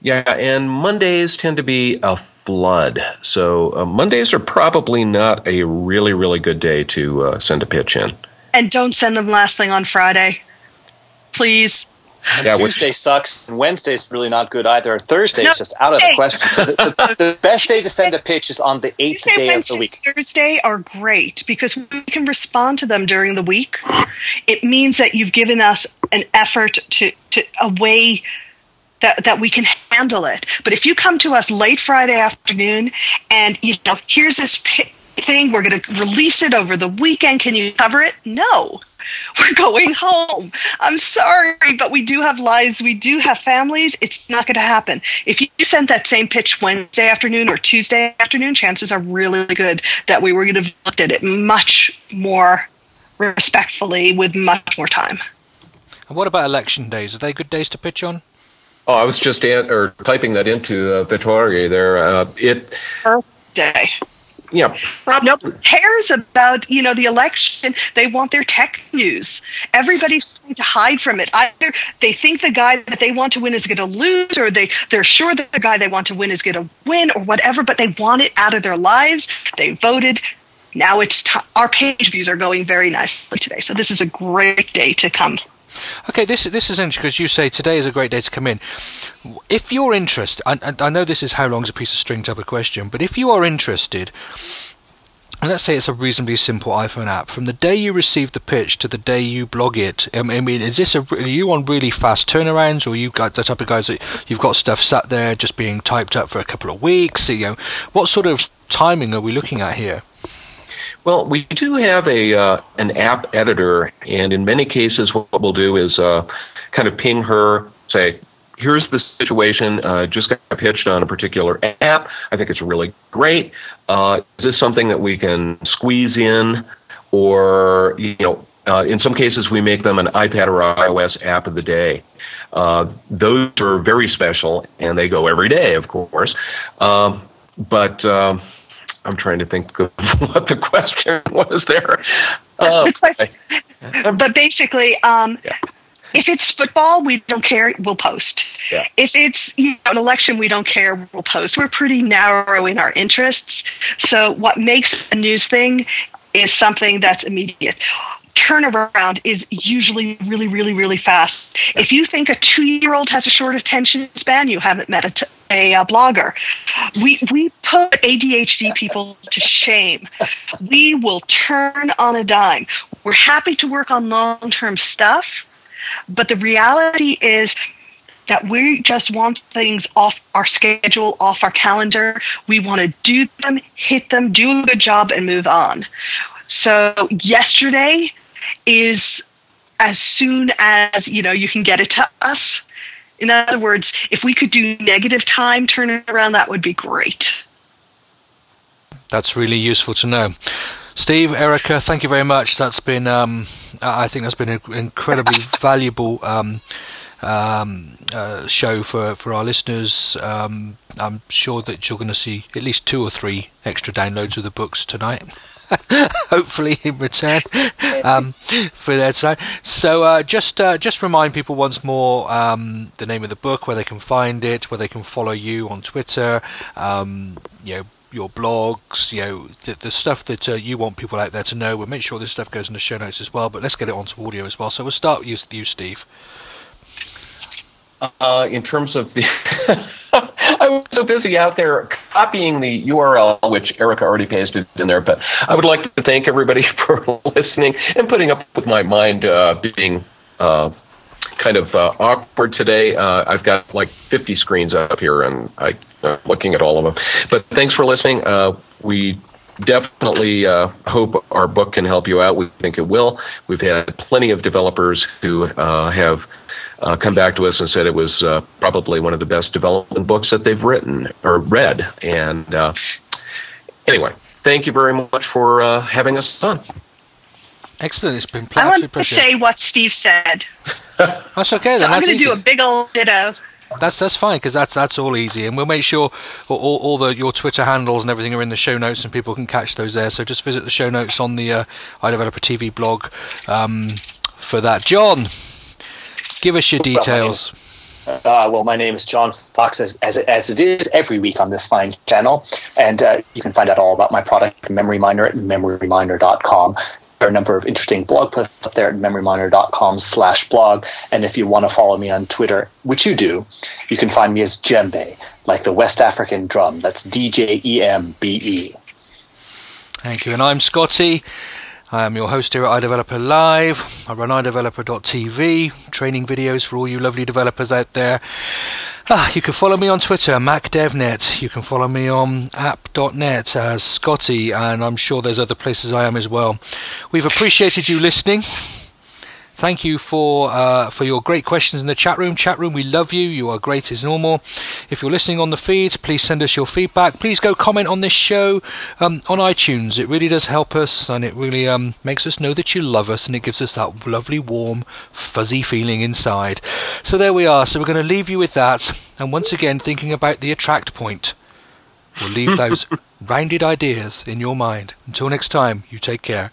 [SPEAKER 3] Yeah, and Mondays tend to be a flood. So uh, Mondays are probably not a really, really good day to uh, send a pitch in.
[SPEAKER 4] And don't send them last thing on Friday. Please.
[SPEAKER 2] And yeah, Tuesday which, sucks, and Wednesday's really not good either. Thursday no, just out of the question. So the, the, the, best day to send a pitch is on the eighth Tuesday, day Wednesday, of the week.
[SPEAKER 4] Thursday are great because we can respond to them during the week. It means that you've given us an effort to, to a way that, that we can handle it. But if you come to us late Friday afternoon and, you know, here's this thing, we're going to release it over the weekend, can you cover it? No. We're going home. I'm sorry, but we do have lives. We do have families. It's not going to happen. If you sent that same pitch Wednesday afternoon or Tuesday afternoon, chances are really good that we were going to have looked at it much more respectfully with much more time.
[SPEAKER 1] And what about election days? Are they good days to pitch on?
[SPEAKER 3] Oh, I was just an, or typing that into uh, Vittori there. Uh, it
[SPEAKER 4] day.
[SPEAKER 3] Yeah,
[SPEAKER 4] prob- no cares about you know the election. They want their tech news. Everybody's trying to hide from it. Either they think the guy that they want to win is going to lose, or they they're sure that the guy they want to win is going to win, or whatever. But they want it out of their lives. They voted. Now it's t- our page views are going very nicely today. So this is a great day to come
[SPEAKER 1] Okay, this this is interesting because you say today is a great day to come in. If you're interested, I, I know this is how long long's a piece of string type of question, but if you are interested, and let's say it's a reasonably simple iPhone app. From the day you receive the pitch to the day you blog it, I mean, is this a, are you on really fast turnarounds, or you got the type of guys that you've got stuff sat there just being typed up for a couple of weeks? You know, what sort of timing are we looking at here?
[SPEAKER 3] Well, we do have a uh, an app editor, and in many cases, what we'll do is uh, kind of ping her, say, "Here's the situation. Uh, just got pitched on a particular app. I think it's really great. Uh, is this something that we can squeeze in, or you know?" Uh, in some cases, we make them an iPad or iOS app of the day. Uh, those are very special, and they go every day, of course. Um, but I'm trying to think of what the question was there.
[SPEAKER 4] Uh, the question, but basically, um, yeah. if it's football, we don't care. We'll post. Yeah. If it's you know, an election, we don't care. We'll post. We're pretty narrow in our interests. So what makes a news thing is something that's immediate turnaround is usually really, really, really fast. If you think a two year old has a short attention span, you haven't met a, t- a, a blogger. We, we put ADHD people to shame. We will turn on a dime. We're happy to work on long term stuff, but the reality is that we just want things off our schedule, off our calendar. We want to do them, hit them, do a good job, and move on. So yesterday is as soon as you know you can get it to us. In other words, if we could do negative time turning around, that would be great.
[SPEAKER 1] That's really useful to know. Steve, Erica, thank you very much. That's been, um, I think that's been an incredibly valuable um, um, uh, show for, for our listeners. Um, I'm sure that you're going to see at least two or three extra downloads of the books tonight. hopefully in return um, for their time. So uh, just uh, just remind people once more um, the name of the book, where they can find it, where they can follow you on Twitter. Um, you know your blogs, you know, the, the stuff that uh, you want people out there to know. We'll make sure this stuff goes in the show notes as well, but let's get it onto audio as well. So we'll start with you, Steve.
[SPEAKER 3] Uh, in terms of the, I was so busy out there copying the URL, which Erica already pasted in there. But I would like to thank everybody for listening and putting up with my mind uh, being uh, kind of uh, awkward today. Uh, I've got like 50 screens up here, and I, am looking at all of them. But thanks for listening. Uh, we definitely uh, hope our book can help you out. We think it will. We've had plenty of developers who uh, have uh, come back to us and said it was uh, probably one of the best development books that they've written or read. And uh, anyway, thank you very much for uh, having us on.
[SPEAKER 1] Excellent. It's been
[SPEAKER 4] I
[SPEAKER 1] absolutely
[SPEAKER 4] want to
[SPEAKER 1] pleasure.
[SPEAKER 4] say what Steve said.
[SPEAKER 1] That's okay.
[SPEAKER 4] So
[SPEAKER 1] Then
[SPEAKER 4] I'm going to do a big old ditto.
[SPEAKER 1] That's that's fine because that's that's all easy, and we'll make sure all, all, all the your Twitter handles and everything are in the show notes, and people can catch those there. So just visit the show notes on the uh, iDeveloper TV blog um, for that. John, give us your details.
[SPEAKER 5] Uh, well, my name is John Fox, as, as, as it is every week on this fine channel. And uh, you can find out all about my product, Memory Miner, at memoryminer.com. There are a number of interesting blog posts up there at memoryminer.com slash blog. And if you want to follow me on Twitter, which you do, you can find me as Djembe, like the West African drum. That's D-J-E-M-B-E.
[SPEAKER 1] Thank you. And I'm Scotty. I am your host here at iDeveloper Live. I run iDeveloper.tv, training videos for all you lovely developers out there. Ah, you can follow me on Twitter, MacDevNet. You can follow me on app.net as Scotty, and I'm sure there's other places I am as well. We've appreciated you listening. Thank you for uh, for your great questions in the chat room. Chat room, we love you. You are great as normal. If you're listening on the feeds, please send us your feedback. Please go comment on this show um, on iTunes. It really does help us, and it really um, makes us know that you love us, and it gives us that lovely, warm, fuzzy feeling inside. So there we are. So we're going to leave you with that, and once again, thinking about the attract point. We'll leave those rounded ideas in your mind. Until next time, you take care.